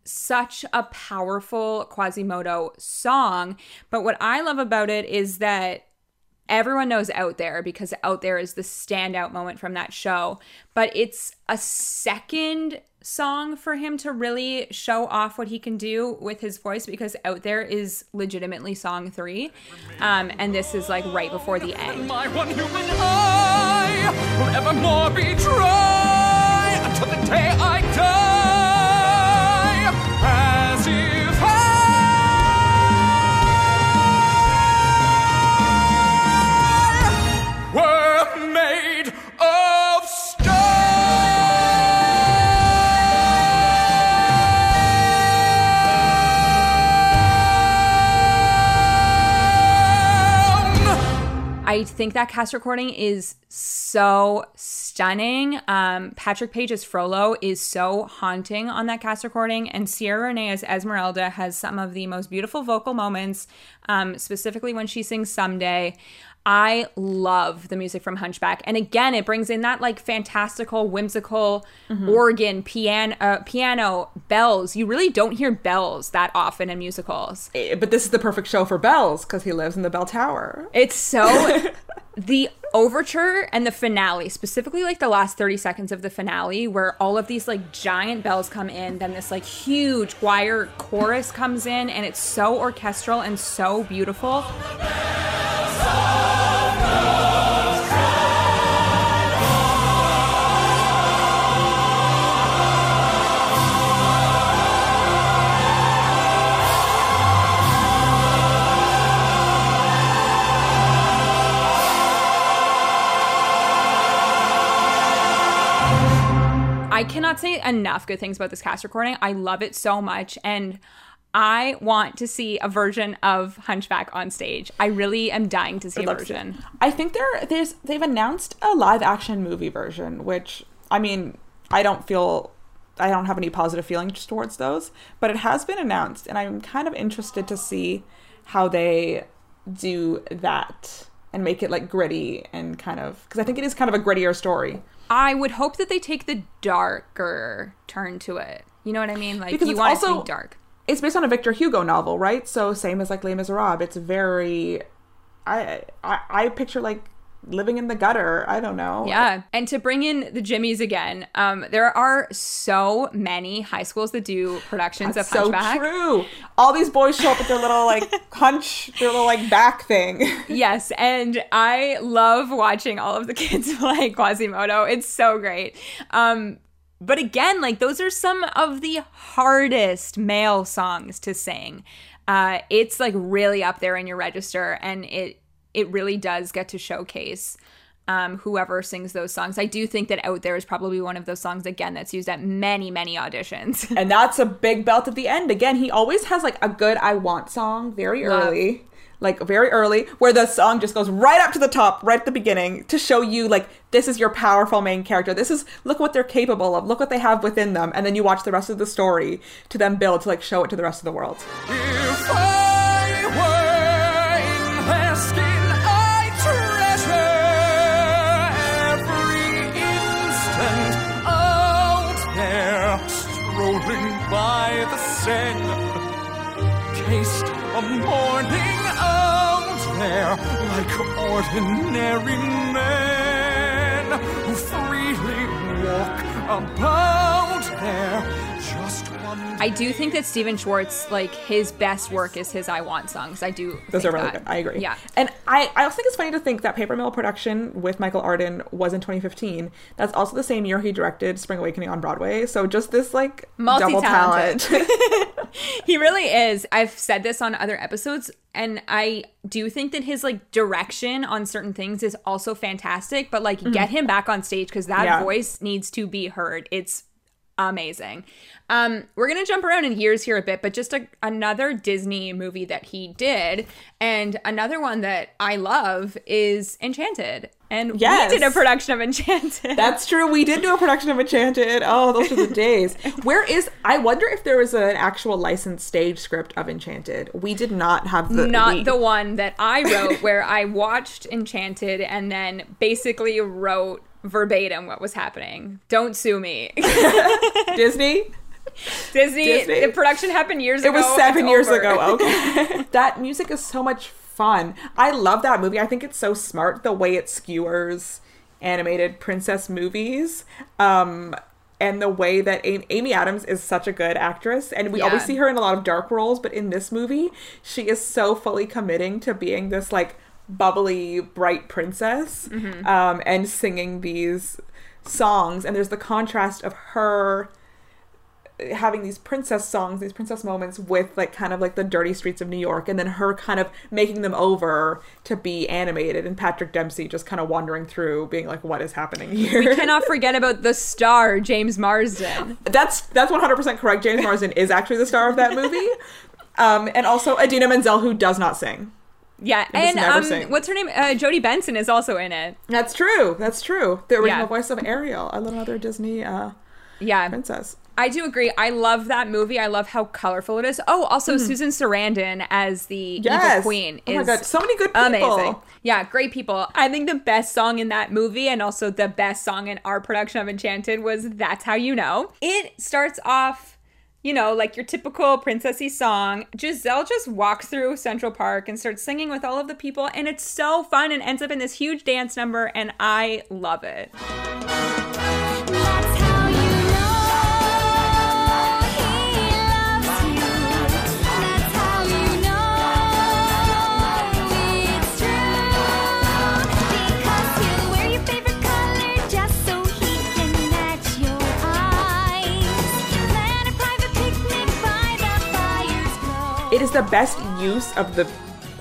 such a powerful Quasimodo song. But what I love about it is that everyone knows Out There because Out There is the standout moment from that show. But it's a second song for him to really show off what he can do with his voice because Out There is legitimately song three. Um, and this is like right before the end. My one human eye will evermore be dry until the day I die. Think that cast recording is so stunning. Um, Patrick Page as Frollo is so haunting on that cast recording, and Ciara Renée as Esmeralda has some of the most beautiful vocal moments, um, specifically when she sings "Someday." I love the music from Hunchback, and again, it brings in that like fantastical, whimsical organ, piano, uh, piano, bells. You really don't hear bells that often in musicals. Eh, but this is the perfect show for bells because he lives in the bell tower It's so <laughs> the overture and the finale, specifically like the last 30 seconds of the finale, where all of these like giant bells come in, then this like huge choir chorus comes in, and it's so orchestral and so beautiful. I cannot say enough good things about this cast recording. I love it so much. And I want to see a version of Hunchback on stage. I really am dying to see a love to see version. I think there there's they've announced a live action movie version, which I mean, I don't feel I don't have any positive feelings towards those, but it has been announced and I'm kind of interested to see how they do that and make it like gritty and kind of because I think it is kind of a grittier story. I would hope that they take the darker turn to it. You know what I mean? Like Because you it's want to be dark. It's based on a Victor Hugo novel, right? So same as like Les Miserables. It's very, I I, I picture like living in the gutter. I don't know. Yeah. And to bring in the Jimmies again, um, there are so many high schools that do productions That's of so true. All these boys show up with their little like <laughs> hunch, their little like back thing. Yes, and I love watching all of the <laughs> kids play Quasimodo. It's so great. Um, but again, like those are some of the hardest male songs to sing. Uh, it's like really up there in your register, and it it really does get to showcase um, whoever sings those songs. I do think that Out There is probably one of those songs again that's used at many many auditions. <laughs> and that's a big belt at the end. Again, he always has like a good I want song very Love. early. Like very early, where the song just goes right up to the top, right at the beginning, to show you like this is your powerful main character. This is look what they're capable of, look what they have within them, and then you watch the rest of the story to them build to like show it to the rest of the world. Seine. Taste a morning out there like ordinary men who freely walk about there. Just one I do think that Stephen Schwartz, like his best work is his "I Want" songs. I do. Those think are really that. good. I agree. Yeah. And I, I also think it's funny to think that Paper Mill production with Michael Arden was in 2015. That's also the same year he directed Spring Awakening on Broadway. So just this like double Multi-talented. talent. <laughs> <laughs> He really is. I've said this on other episodes, and I do think that his like direction on certain things is also fantastic. But like, get him back on stage because that Mm-hmm. Yeah. voice needs to be heard. It's amazing. Um, we're gonna jump around in years here a bit, but just a, another Disney movie that he did, and another one that I love is Enchanted. And Yes. we did a production of Enchanted. That's true. We did do a production of Enchanted. Oh, those are the <laughs> days. Where is? I wonder if there was an actual licensed stage script of Enchanted. We did not have the not we- the one that I wrote where I watched Enchanted and then basically wrote verbatim what was happening. Don't sue me. <laughs> Disney. Disney, Disney? the production happened years It ago. It was seven years over. ago. Okay. <laughs> that music is so much fun. I love that movie. I think it's so smart the way it skewers animated princess movies. Um, and the way that Amy, Amy Adams is such a good actress, and we always see her in a lot of dark roles, but in this movie, she is so fully committing to being this like bubbly, bright princess, Mm-hmm. um, and singing these songs. And there's the contrast of her having these princess songs, these princess moments with like kind of like the dirty streets of New York, and then her kind of making them over to be animated, and Patrick Dempsey just kind of wandering through, being like, "What is happening here?" We cannot forget about the star, James Marsden. <laughs> that's that's one hundred percent correct. James Marsden is actually the star of that movie, <laughs> um, and also Idina Menzel, who does not sing. Yeah, and um, what's her name? Uh, Jodi Benson is also in it. That's true. That's true. The original Yeah. voice of Ariel, another Disney uh, Yeah, princess. I do agree. I love that movie. I love how colorful it is. Oh, also Susan Sarandon as the. Yes. evil queen Oh my god, so many good people. amazing. Yeah, great people. I think the best song in that movie and also the best song in our production of Enchanted was That's How You Know. It starts off, you know, like your typical princessy song. Giselle just walks through Central Park and starts singing with all of the people and it's so fun and ends up in this huge dance number and I love it. It is the best use of the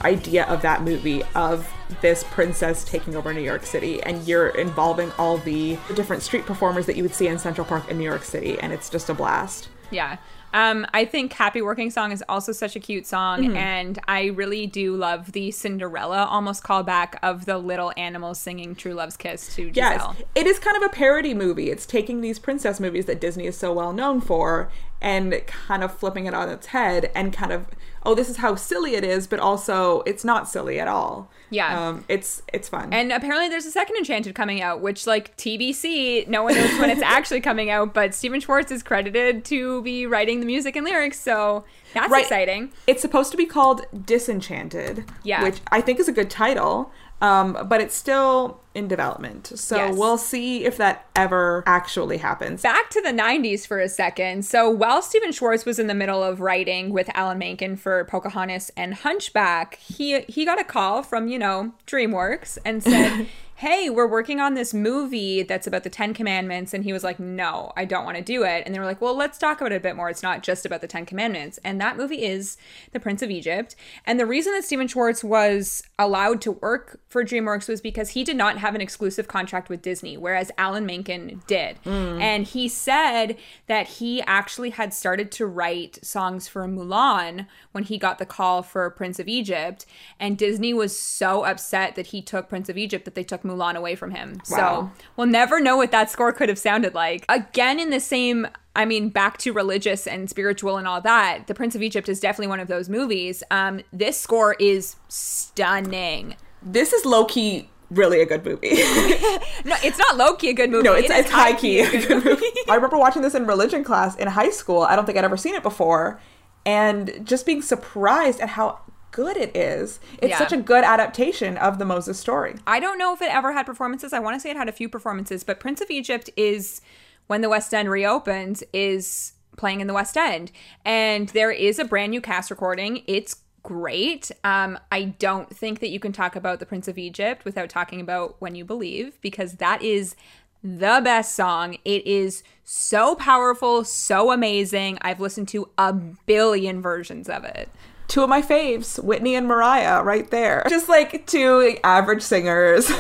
idea of that movie of this princess taking over New York City and you're involving all the different street performers that you would see in Central Park in New York City and it's just a blast. Yeah. Um, I think Happy Working Song is also such a cute song, Mm-hmm. and I really do love the Cinderella almost callback of the little animals singing True Love's Kiss to Yes, it is kind of a parody movie. It's taking these princess movies that Disney is so well known for and kind of flipping it on its head and kind of oh this is how silly it is but also it's not silly at all Yeah. um it's it's fun And apparently there's a second Enchanted coming out, which like TBC, no one knows when it's <laughs> actually coming out, but stephen Schwartz is credited to be writing the music and lyrics, so that's Right. exciting. it's supposed to be called disenchanted Yeah. which i think is a good title um, but it's still in development so Yes. we'll see if that ever actually happens Back to the 90s for a second. So while Stephen Schwartz was in the middle of writing with Alan Menken for Pocahontas and Hunchback, he he got a call from, you know, DreamWorks and said, <laughs> "Hey, we're working on this movie that's about the 10 commandments." And he was like, "No, I don't want to do it." And they were like, "Well, let's talk about it a bit more. It's not just about the 10 commandments." And that movie is The Prince of Egypt. And the reason that Stephen Schwartz was allowed to work for DreamWorks was because he did not have an exclusive contract with Disney, whereas Alan Menken did. Hmm. And he said that he actually had started to write songs for Mulan when he got the call for Prince of Egypt. And Disney was so upset that he took Prince of Egypt that they took Mulan away from him. Wow. So we'll never know what that score could have sounded like. Again, in the same. I mean, back to religious and spiritual and all that. The Prince of Egypt is definitely one of those movies. Um, this score is stunning. this is low-key really a good movie <laughs> No, it's not low key a good movie. No, it's, It it's high key. a good movie. I remember watching this in religion class in high school. I don't think I'd ever seen it before. And just being surprised at how good it is. It's Yeah. such a good adaptation of the Moses story. I don't know if it ever had performances. I want to say it had a few performances, but Prince of Egypt is when the West End reopens is playing in the West End, and there is a brand new cast recording. It's great. Um, I don't think that you can talk about the Prince of Egypt without talking about When You Believe because that is the best song. It is so powerful, so amazing. I've listened to a billion versions of it. Two of my faves, Whitney and Mariah, right there. Just like two average singers. <laughs>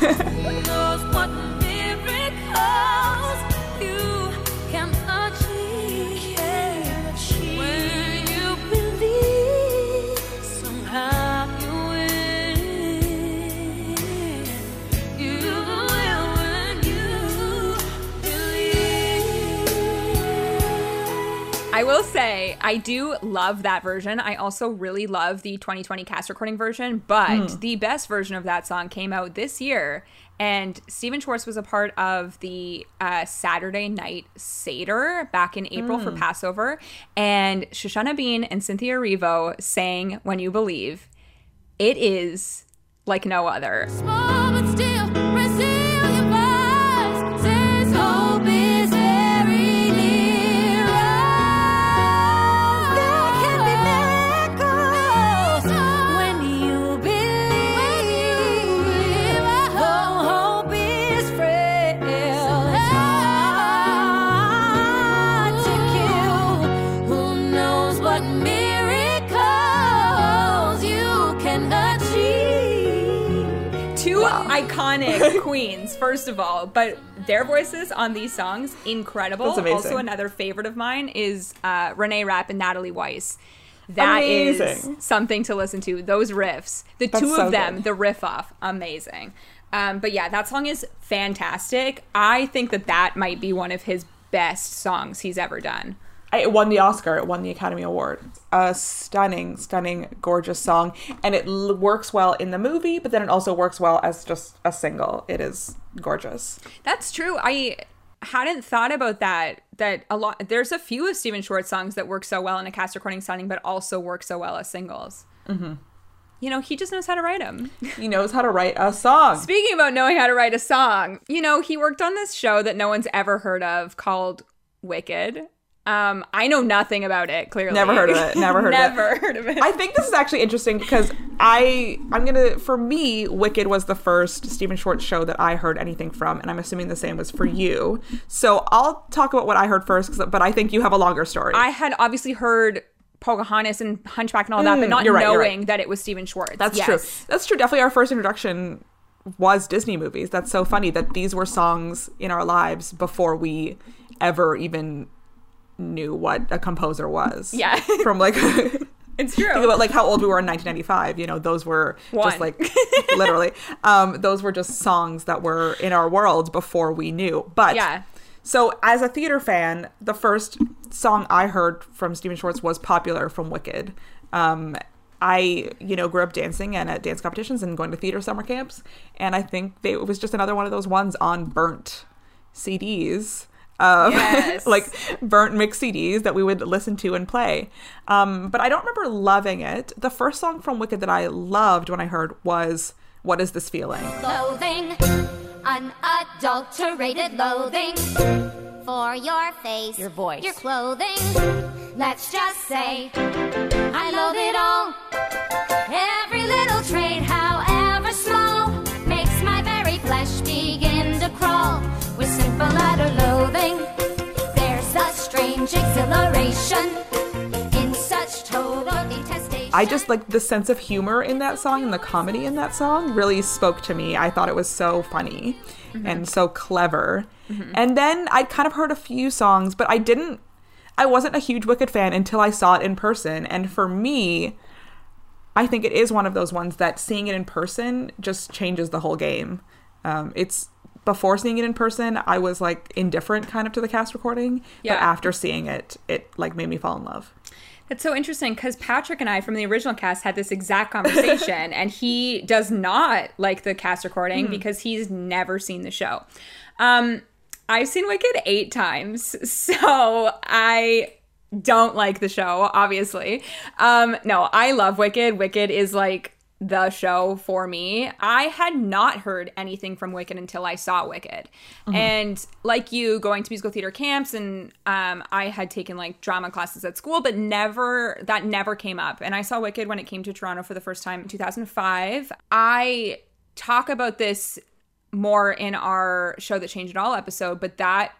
I will say I do love that version. I also really love the 2020 cast recording version, but the best version of that song came out this year. And Stephen Schwartz was a part of the uh, Saturday Night Seder back in April for Passover. And Shoshana Bean and Cynthia Erivo sang When You Believe. It is like no other. Small iconic <laughs> queens, first of all, but their voices on these songs incredible. That's amazing. Also, another favorite of mine is uh, Renee Rapp and Natalie Weiss. That is Amazing. something to listen to. Those riffs, the That's two so of them, good. the riff off, amazing. Um, but yeah, that song is fantastic. I think that that might be one of his best songs he's ever done. It won the Oscar. It won the Academy Award. A stunning, stunning, gorgeous song, and it l- works well in the movie, but then it also works well as just a single. It is gorgeous. That's true. I hadn't thought about that. That a lot. There's a few of Stephen Schwartz songs that work so well in a cast recording setting, but also work so well as singles. Mm-hmm. You know, he just knows how to write them. <laughs> He knows how to write a song. Speaking about knowing how to write a song, you know, he worked on this show that no one's ever heard of called Wicked. Um, I know nothing about it. Clearly, Never heard of it. Never heard of it. <laughs> Heard of it. I think this is actually interesting because I I'm gonna for me Wicked was the first Stephen Schwartz show that I heard anything from, and I'm assuming the same was for you. So I'll talk about what I heard first, 'cause- but I think you have a longer story. I had obviously heard Pocahontas and Hunchback and all that, but Mm, not right, knowing right. that it was Stephen Schwartz. That's Yes. true. That's true. Definitely our first introduction was Disney movies. That's so funny that these were songs in our lives before we ever even knew what a composer was. <laughs> Yeah. From like <laughs> It's true. <laughs> think about like how old we were in 1995 you know those were One. just like literally um those were just songs that were in our world before we knew but Yeah. so as a theater fan the first song I heard from Stephen Schwartz was Popular from Wicked. Um, I, you know, grew up dancing and at dance competitions and going to theater summer camps. And I think they, it was just another one of those ones on burnt CDs. Um, <laughs> Yes. like burnt mix CDs that we would listen to and play. Um, but I don't remember loving it. The first song from Wicked that I loved when I heard was What Is This Feeling? Loathing, unadulterated loathing for your face, your voice, your clothing. Let's just say, I love it all. Every utter loathing, there's a strange exhilaration in such total detestation. I just like the sense of humor in that song and the comedy in that song really spoke to me. I thought it was so funny and so clever. And then I'd kind of heard a few songs, but I didn't, I wasn't a huge Wicked fan until I saw it in person. And for me, I think it is one of those ones that seeing it in person just changes the whole game. Um, it's before seeing it in person, I was like indifferent kind of to the cast recording, Yeah. but after seeing it, it like made me fall in love. That's so interesting because Patrick and I from the original cast had this exact conversation, <laughs> and he does not like the cast recording because he's never seen the show. Um, I've seen Wicked eight times, <laughs> so I don't like the show, obviously. Um, no, I love Wicked. Wicked is like the show for me. I had not heard anything from Wicked until I saw Wicked. And like you, going to musical theater camps and um, I had taken like drama classes at school, but never, that never came up. And I saw Wicked when it came to Toronto for the first time in 2005. I talk about this more in our show that changed it all episode, but that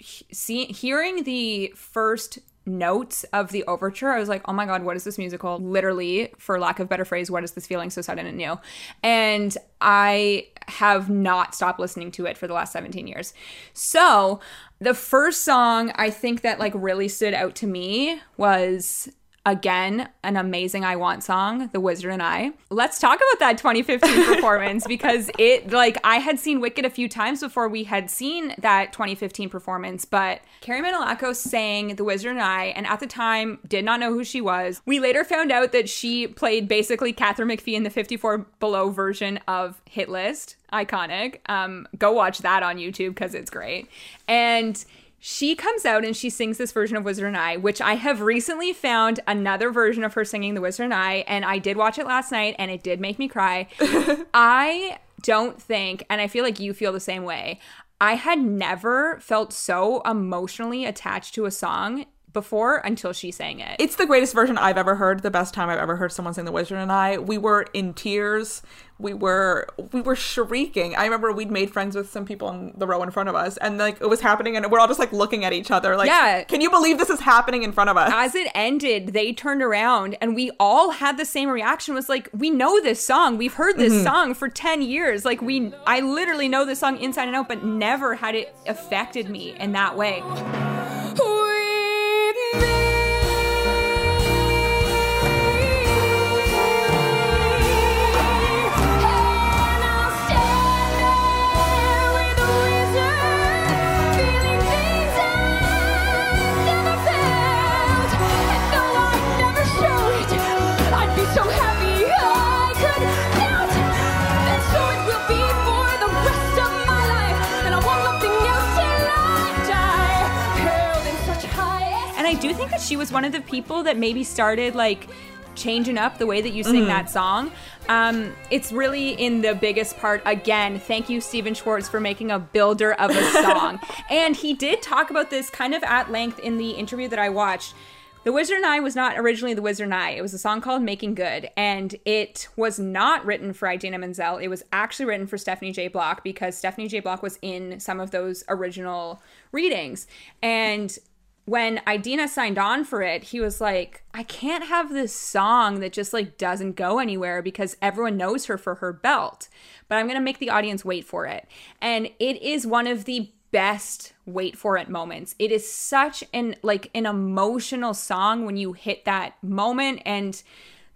see, hearing the first notes of the overture, I was like, oh my God, what is this musical? Literally, for lack of better phrase, what is this feeling so sudden and new? And I have not stopped listening to it for the last 17 years. So the first song I think that like really stood out to me was again an amazing I Want song, The Wizard and I. Let's talk about that 2015 <laughs> performance because it like I had seen Wicked a few times before we had seen that 2015 performance, but Carrie Manolakos sang The Wizard and I, and at the time did not know who she was. We later found out that she played basically Katharine McPhee in the 54 Below version of Hit List. Iconic. Um, go watch that on YouTube because it's great. And she comes out and she sings this version of Wizard and I, which I have recently found another version of her singing The Wizard and I, and I did watch it last night and it did make me cry. <laughs> I don't think, and I feel like you feel the same way, I had never felt so emotionally attached to a song before until she sang it. It's the greatest version I've ever heard. The best time I've ever heard someone sing "The Wizard and I." We were in tears. We were we were shrieking. I remember we'd made friends with some people in the row in front of us, and like it was happening, and we're all just like looking at each other, like, Yeah. can you believe this is happening in front of us?" as it ended, they turned around and we all had the same reaction was like, we know this song. We've heard this mm-hmm. song for 10 years. Like we I literally know this song inside and out, but never had it affected me in that way. Think that she was one of the people that maybe started like changing up the way that you sing that song. Um, it's really in the biggest part. Again, thank you, Stephen Schwartz, for making a builder of a <laughs> song. and he did talk about this kind of at length in the interview that I watched. The Wizard and I was not originally The Wizard and I. It was a song called Making Good, and it was not written for Idina Menzel. It was actually written for Stephanie J. Block because Stephanie J. Block was in some of those original readings. And when Idina signed on for it, he was like, I can't have this song that just like doesn't go anywhere because everyone knows her for her belt, but I'm going to make the audience wait for it. And it is one of the best wait for it moments. It is such an like an emotional song when you hit that moment and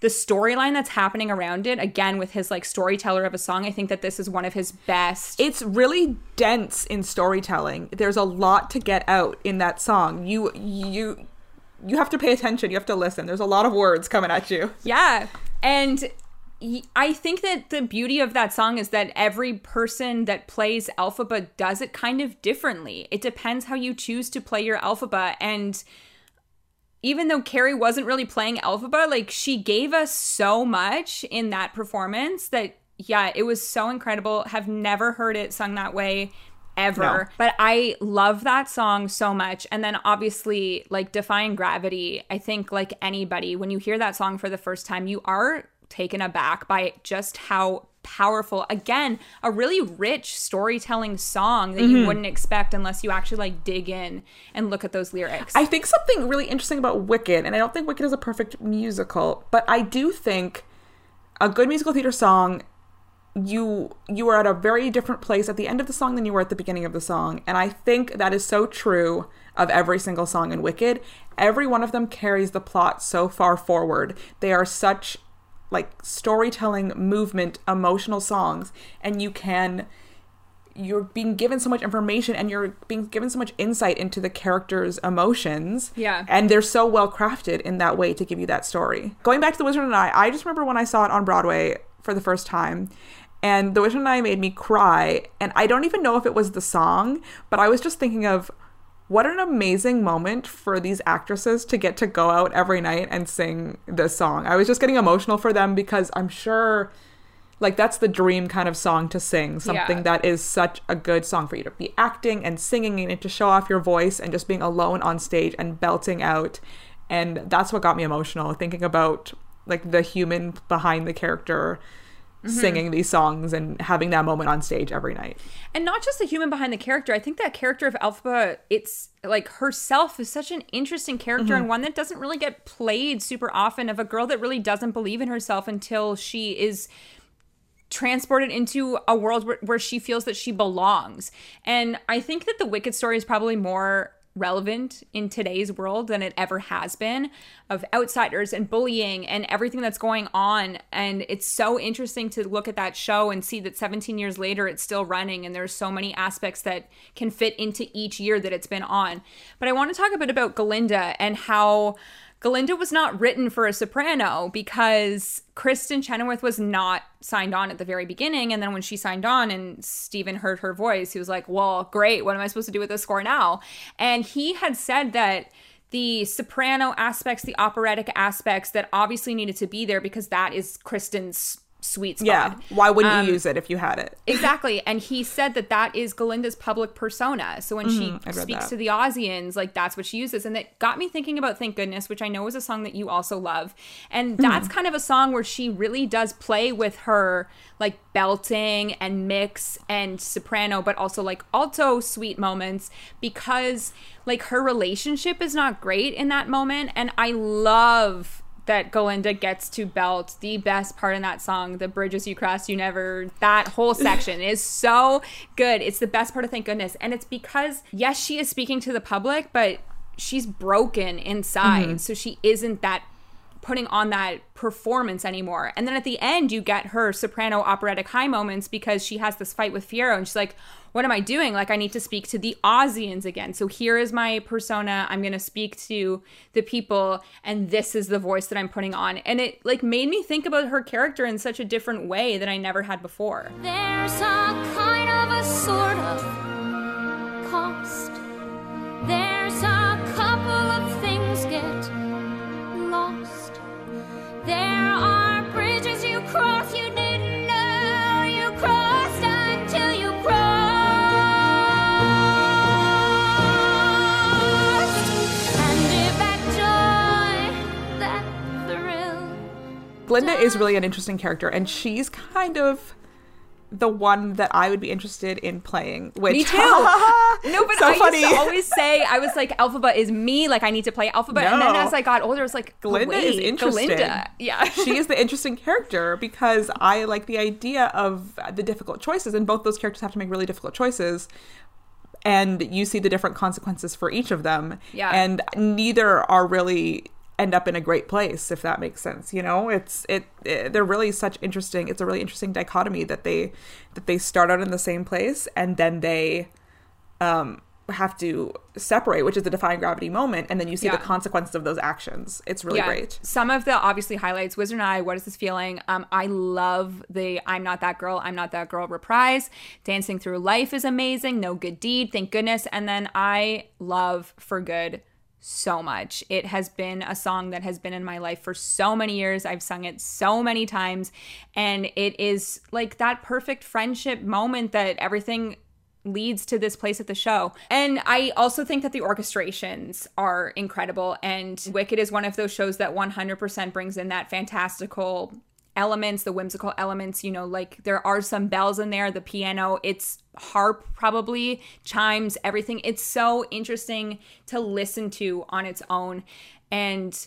the storyline that's happening around it, again with his like storyteller of a song, I think that this is one of his best. it's really dense in storytelling. There's a lot to get out in that song. You you you have to pay attention. You have to listen. There's a lot of words coming at you. Yeah. And I think that the beauty of that song is that every person that plays Elphaba does it kind of differently. It depends how you choose to play your Elphaba. And even though Carrie wasn't really playing Elphaba, like she gave us so much in that performance that, yeah, it was so incredible. Have never heard it sung that way ever. No. But I love that song so much. And then obviously, like Defying Gravity, I think, like anybody, when you hear that song for the first time, you are taken aback by just how powerful. Again a really rich storytelling song that Mm-hmm. you wouldn't expect unless you actually like dig in and look at those lyrics. I think something really interesting about Wicked, and I don't think Wicked is a perfect musical, but I do think a good musical theater song you you are at a very different place at the end of the song than you were at the beginning of the song and i think that is so true of every single song in wicked. Every one of them carries the plot so far forward. They are such like storytelling movement emotional songs and you can you're being given so much information and you're being given so much insight into the characters' emotions. Yeah. And they're so well crafted in that way to give you that story. Going back to The Wizard and I, I just remember when I saw it on Broadway for the first time. And The Wizard and I made me cry. And I don't even know if it was the song, but I was just thinking of what an amazing moment for these actresses to get to go out every night and sing this song. I was just getting emotional for them because I'm sure like that's the dream kind of song to sing something Yeah. that is such a good song for you to be acting and singing and to show off your voice and just being alone on stage and belting out and that's what got me emotional thinking about like the human behind the character Mm-hmm. singing these songs and having that moment on stage every night. And not just the human behind the character i think that character of alpha it's like herself is such an interesting character and mm-hmm. one that doesn't really get played super often of a girl that really doesn't believe in herself until she is transported into a world where, where she feels that she belongs. And i think that the wicked story is probably more relevant in today's world than it ever has been of outsiders and bullying and everything that's going on. And it's so interesting to look at that show and see that 17 years later it's still running and there's so many aspects that can fit into each year that it's been on. But i want to talk a bit about galinda and how Galinda was not written for a soprano because Kristin Chenoweth was not signed on at the very beginning. And then when she signed on and Stephen heard her voice, he was like, Well, great. What am I supposed to do with this score now? And he had said that the soprano aspects, the operatic aspects that obviously needed to be there because that is Kristin's sweet spot. yeah why wouldn't Um, you use it if you had it <laughs> Exactly. And he said that that is Galinda's public persona. So when she I read speaks that. to the Ozians, like that's what she uses. And that got me thinking about Thank Goodness, which I know is a song that you also love. And that's kind of a song where she really does play with her like belting and mix and soprano, but also like alto sweet moments because like her relationship is not great in that moment. And I love that Galinda gets to belt the best part in that song, the bridges you cross, you never. That whole section is so good. It's the best part of Thank Goodness. And it's because, yes, she is speaking to the public, but she's broken inside. Mm-hmm. So she isn't that putting on that performance anymore. And then at the end, you get her soprano operatic high moments because she has this fight with Fiyero and she's like, what am I doing? Like, I need to speak to the Ozians again. So here is my persona. I'm going to speak to the people, and this is the voice that I'm putting on. And it like made me think about her character in such a different way that I never had before. There's a kind of a sort of cost. There's a couple of things get lost. There are bridges you cross you didn't Glinda is really an interesting character, and she's kind of the one that I would be interested in playing. Which Me too. <laughs> No, but so I funny. used to always say I was like Elphaba is me, like I need to play Elphaba. And then as I got older, I was like, oh, Glinda is wait, interesting. Galinda. Yeah. <laughs> she is the interesting character because I like the idea of the difficult choices, and both those characters have to make really difficult choices. And you see the different consequences for each of them. Yeah. And neither are really end up in a great place if that makes sense you know it's it, it they're really such interesting it's a really interesting dichotomy that they that they start out in the same place and then they um have to separate which is the defying gravity moment and then you see Yeah. the consequences of those actions it's really great Some of the obviously highlights, Wizard and I, What is this feeling? Um, I love the I'm not that girl, I'm not that girl reprise. Dancing through life is amazing. No good deed, thank goodness. And then I love For Good so much. It has been a song that has been in my life for so many years. I've sung it so many times. And it is like that perfect friendship moment that everything leads to this place at the show. And I also think that the orchestrations are incredible. And Wicked is one of those shows that 100% brings in that fantastical elements, the whimsical elements. You know, like there are some bells in there, the piano, it's harp, probably chimes, everything. It's so interesting to listen to on its own. And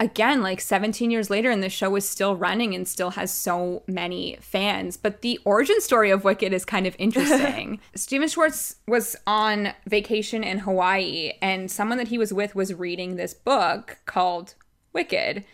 again, like 17 years later, and the show is still running and still has so many fans. But the origin story of Wicked is kind of <laughs> interesting. Stephen Schwartz was on vacation in Hawaii, and someone that he was with was reading this book called Wicked.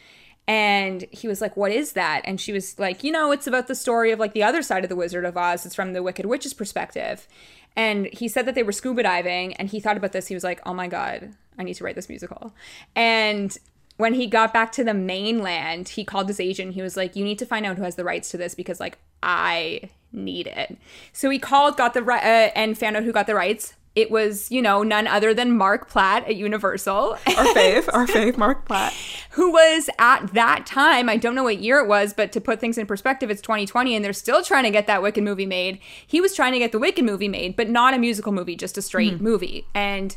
And he was like, What is that? And she was like, You know, it's about the story of like the other side of the Wizard of Oz. It's from the Wicked Witch's perspective. And he said that they were scuba diving, and he thought about this. He was like, Oh my God, I need to write this musical. And when he got back to the mainland, he called his agent. He was like, "You need to find out who has the rights to this because like I need it." So he called, got the right, uh, and found out who got the rights. It was, you know, none other than Marc Platt at Universal, our fave <laughs> our fave marc platt who was at that time, I don't know what year it was, but to put things in perspective, it's 2020 and they're still trying to get that Wicked movie made. He was trying to get the Wicked movie made, but not a musical movie, just a straight mm-hmm. movie. And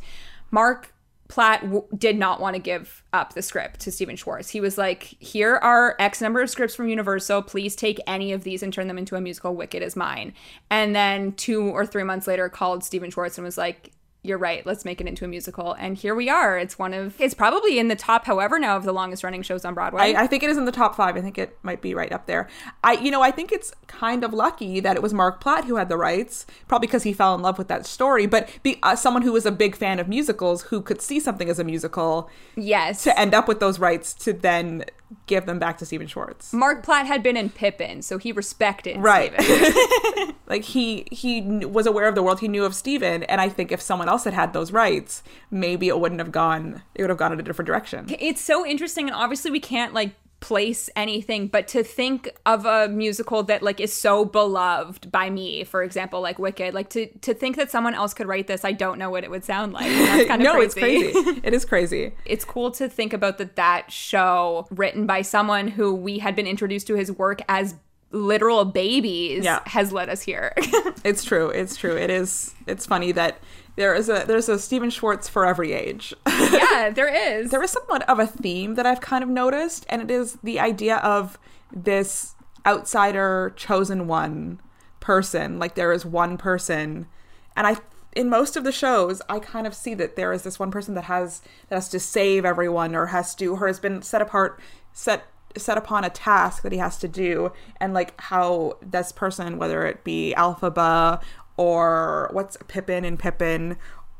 Marc Platt w- did not want to give up the script to Stephen Schwartz. He was like, "Here are X number of scripts from Universal. Please take any of these and turn them into a musical. Wicked is mine." And then two or three months later, called Stephen Schwartz and was like, "You're right. Let's make it into a musical." And here we are. It's one of it's probably in the top, however, now of the longest running shows on Broadway. I, I think it is in the top five. I think it might be right up there. I, you know, I think it's kind of lucky that it was Marc Platt who had the rights, probably because he fell in love with that story. But be uh, someone who was a big fan of musicals, who could see something as a musical, yes. to end up with those rights to then give them back to Stephen Schwartz. Marc Platt had been in Pippin, so he respected Right. <laughs> Like he he was aware of the world. He knew of Stephen, and I think if someone else had had those rights, maybe it wouldn't have gone. It would have gone in a different direction. it's so interesting and obviously we can't like place anything but to think of a musical that like is so beloved by me for example like wicked like to to think that someone else could write this i don't know what it would sound like that's <laughs> kind of no, crazy. it's crazy. it is crazy. it's cool to think about that that show written by someone who we had been introduced to his work as literal babies Yeah. has led us here <laughs> It's true. It's true. It is. It's funny that there is a there's a Stephen Schwartz for every age. <laughs> yeah there is there is somewhat of a theme that I've kind of noticed, and it is the idea of this outsider chosen one person. Like there is one person, and I in most of the shows I kind of see that there is this one person that has that has to save everyone or has to or has been set apart set set upon a task that he has to do and like how this person whether it be Elphaba or what's Pippin and Pippin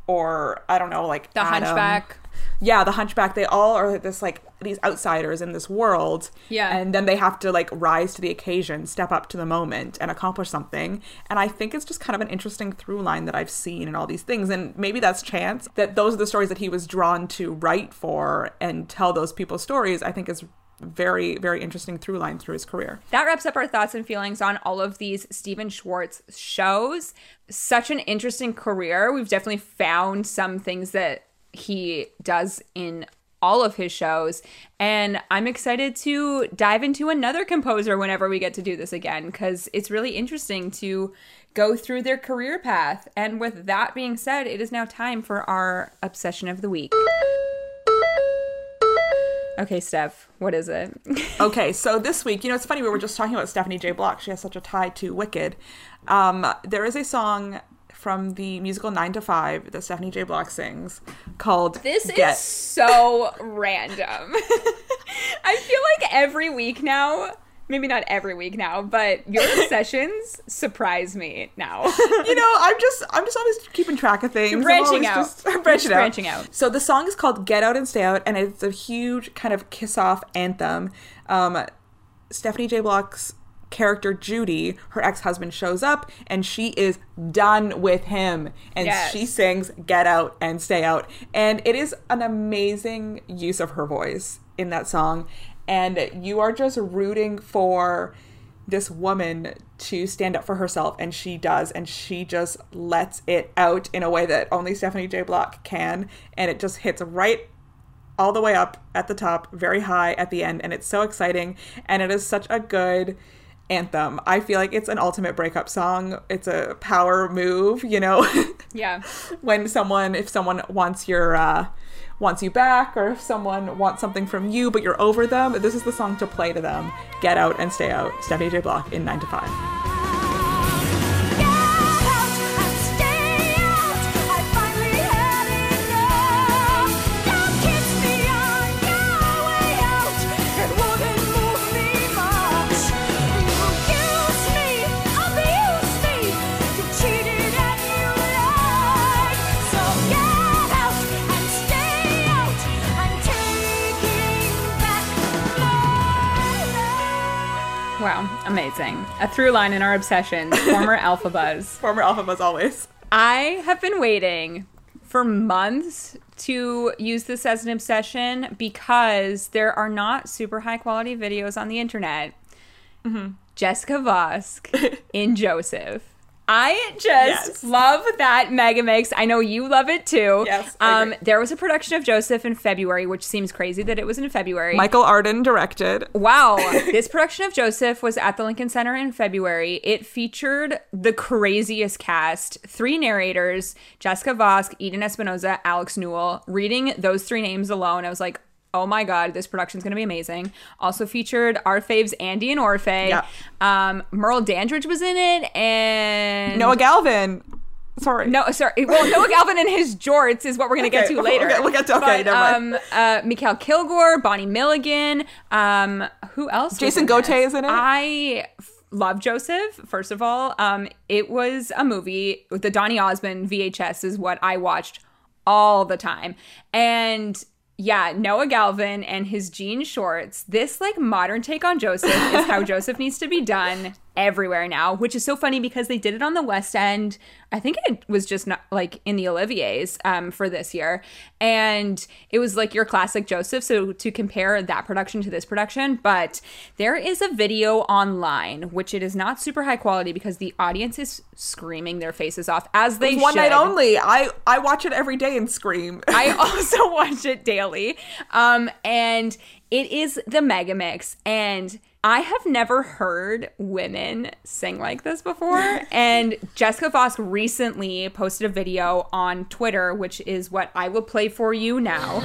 or I don't know like the Adam hunchback yeah, the hunchback, they all are this like these outsiders in this world. Yeah. And then they have to like rise to the occasion, step up to the moment and accomplish something. And I think it's just kind of an interesting through line that I've seen in all these things. And maybe that's chance that those are the stories that he was drawn to write for and tell those people's stories, I think is very, very interesting through line through his career. that wraps up our thoughts and feelings on all of these Stephen Schwartz shows. Such an interesting career. We've definitely found some things that he does in all of his shows. And I'm excited to dive into another composer whenever we get to do this again, because it's really interesting to go through their career path. And with that being said, it is now time for our obsession of the week. Okay, Steph, what is it? <laughs> Okay, so this week, you know, it's funny, we were just talking about Stephanie J. Block. She has such a tie to Wicked. Um, there is a song from the musical Nine to Five that Stephanie J. Block sings called This Get. is so random. <laughs> I feel like every week now maybe not every week now, but your <laughs> obsessions surprise me now. you know, I'm just I'm just always keeping track of things. I'm branching out. Just, I'm You're branching out. branching out. So the song is called "Get Out and Stay Out," and it's a huge kind of kiss off anthem. Um, Stephanie J. Block's character Judy, her ex husband, shows up and she is done with him, and Yes. she sings "Get Out and Stay Out," and it is an amazing use of her voice in that song, and you are just rooting for this woman to stand up for herself and she does and she just lets it out in a way that only Stephanie J Block can and it just hits right all the way up at the top very high at the end and it's so exciting and it is such a good anthem. I feel like it's an ultimate breakup song. It's a power move, you know. <laughs> yeah. when someone if someone wants your uh wants you back or if someone wants something from you but you're over them this is the song to play to them. Get out and stay out. Stephanie j. Block in 9 to 5 amazing. A through line in our obsession, <laughs> former Elphabas. former Elphabas always I have been waiting for months to use this as an obsession because there are not super high quality videos on the internet. Mm-hmm. Jessica Vosk <laughs> in Joseph. I just Yes. love that mega mix. I know you love it too. Yes, I Um, there was a production of Joseph in February, which seems crazy that it was in February. michael arden directed Wow. <laughs> this production of Joseph was at the Lincoln Center in February. It featured the craziest cast three narrators Jessica Vosk, Eden Espinosa, Alex Newell. Reading those three names alone, I was like, oh my God, this production's going to be amazing. Also featured our faves Andy and Orfeh. Yeah. Um, Merle Dandridge was in it. And. noah galvin sorry No, sorry. Well, Noah Galvin and his jorts is what we're going to Okay, get to later. okay, we'll get to- okay, but, never mind. um, uh, Mykal Kilgore, Bonnie Milligan, um, who else? Jason this? is in it? I love Joseph. First of all, um, it was a movie. with The Donny Osmond VHS is what I watched all the time, and. Yeah, Noah Galvin and his jean shorts. This like modern take on Joseph is how <laughs> Joseph needs to be done everywhere now, which is so funny because they did it on the West End. I think it was just not like in the Olivier's um, for this year, and it was like your classic Joseph. So to compare that production to this production, but there is a video online which it is not super high quality because the audience is screaming their faces off as they one should. night only i i watch it every day and scream <laughs> I also <laughs> watch it daily. Um, and it is the mega mix. And I have never heard women sing like this before. <laughs> and Jessica Vosk recently posted a video on Twitter, which is what I will play for you now.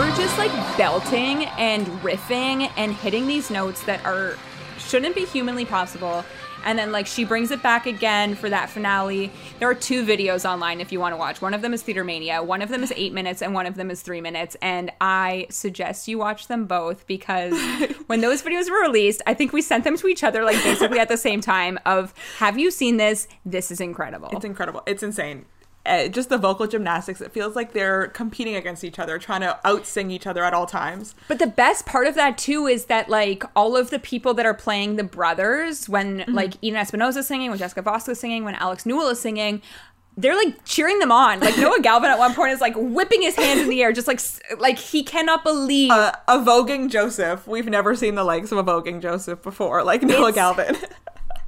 Her just like belting and riffing and hitting these notes that are shouldn't be humanly possible. And then like she brings it back again for that finale. There are two videos online if you want to watch. One of them is Theater Mania, one of them is eight minutes, and one of them is three minutes. And I suggest you watch them both because <laughs> when those videos were released, I think we sent them to each other like basically at the same time of have you seen this? This is incredible. It's incredible. It's insane. Uh, just the vocal gymnastics. It feels like they're competing against each other, trying to out sing each other at all times. But the best part of that too is that like all of the people that are playing the brothers, when Mm-hmm. like Eden Espinosa singing, when Jessica is singing, when Alex Newell is singing, they're like cheering them on. Like Noah <laughs> Galvin at one point is like whipping his hands in the air, just like like he cannot believe. Uh, a voguing Joseph. We've never seen the likes of a voguing Joseph before, like Noah It's- Galvin. <laughs>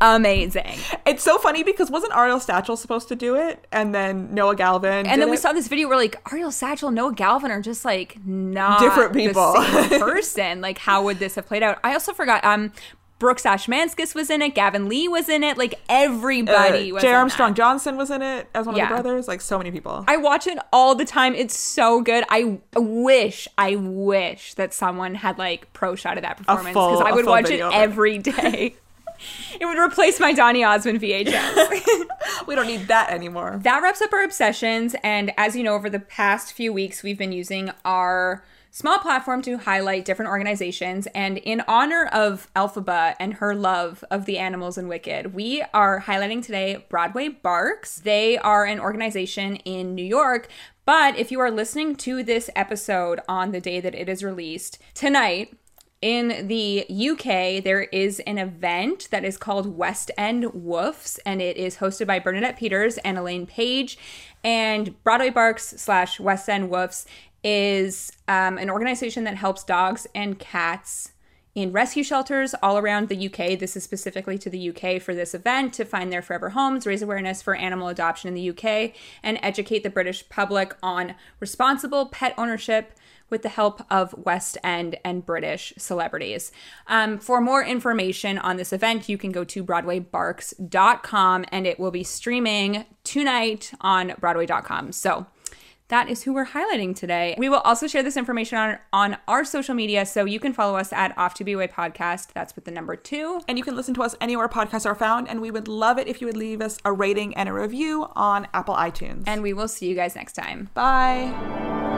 amazing. It's so funny because wasn't Ari'el Stachel supposed to do it, and then Noah Galvin, And then we it? saw this video where like Ari'el Stachel, and Noah Galvin are just like not Different the people. same <laughs> person. Like, how would this have played out? I also forgot. Um, Brooks Ashmanskas was in it. Gavin Lee was in it. Like everybody Uh, was. J. Armstrong. Johnson was in it as one Yeah. of the brothers. Like so many people. I watch it all the time. It's so good. I wish, I wish that someone had like pro shot of that performance because I would watch it video of it. every day. <laughs> it would replace my Donny Osmond VHS. <laughs> we don't need that anymore. that wraps up our obsessions. And as you know, over the past few weeks, we've been using our small platform to highlight different organizations. And in honor of Elphaba and her love of the animals in Wicked, we are highlighting today Broadway Barks. They are an organization in New York. But if you are listening to this episode on the day that it is released, tonight, in the UK, there is an event that is called West End Woofs, and it is hosted by Bernadette Peters and Elaine Paige. And Broadway Barks slash West End Woofs is um, an organization that helps dogs and cats in rescue shelters all around the UK. This is specifically to the UK for this event to find their forever homes, raise awareness for animal adoption in the UK, and educate the British public on responsible pet ownership with the help of West End and British celebrities. Um, for more information on this event, you can go to BroadwayBarks.com and it will be streaming tonight on Broadway.com. So, that is who we're highlighting today. We will also share this information on, on our social media, so you can follow us at Off to Be Away Podcast. That's with the number two. And you can listen to us anywhere podcasts are found. And we would love it if you would leave us a rating and a review on Apple iTunes. And we will see you guys next time. bye.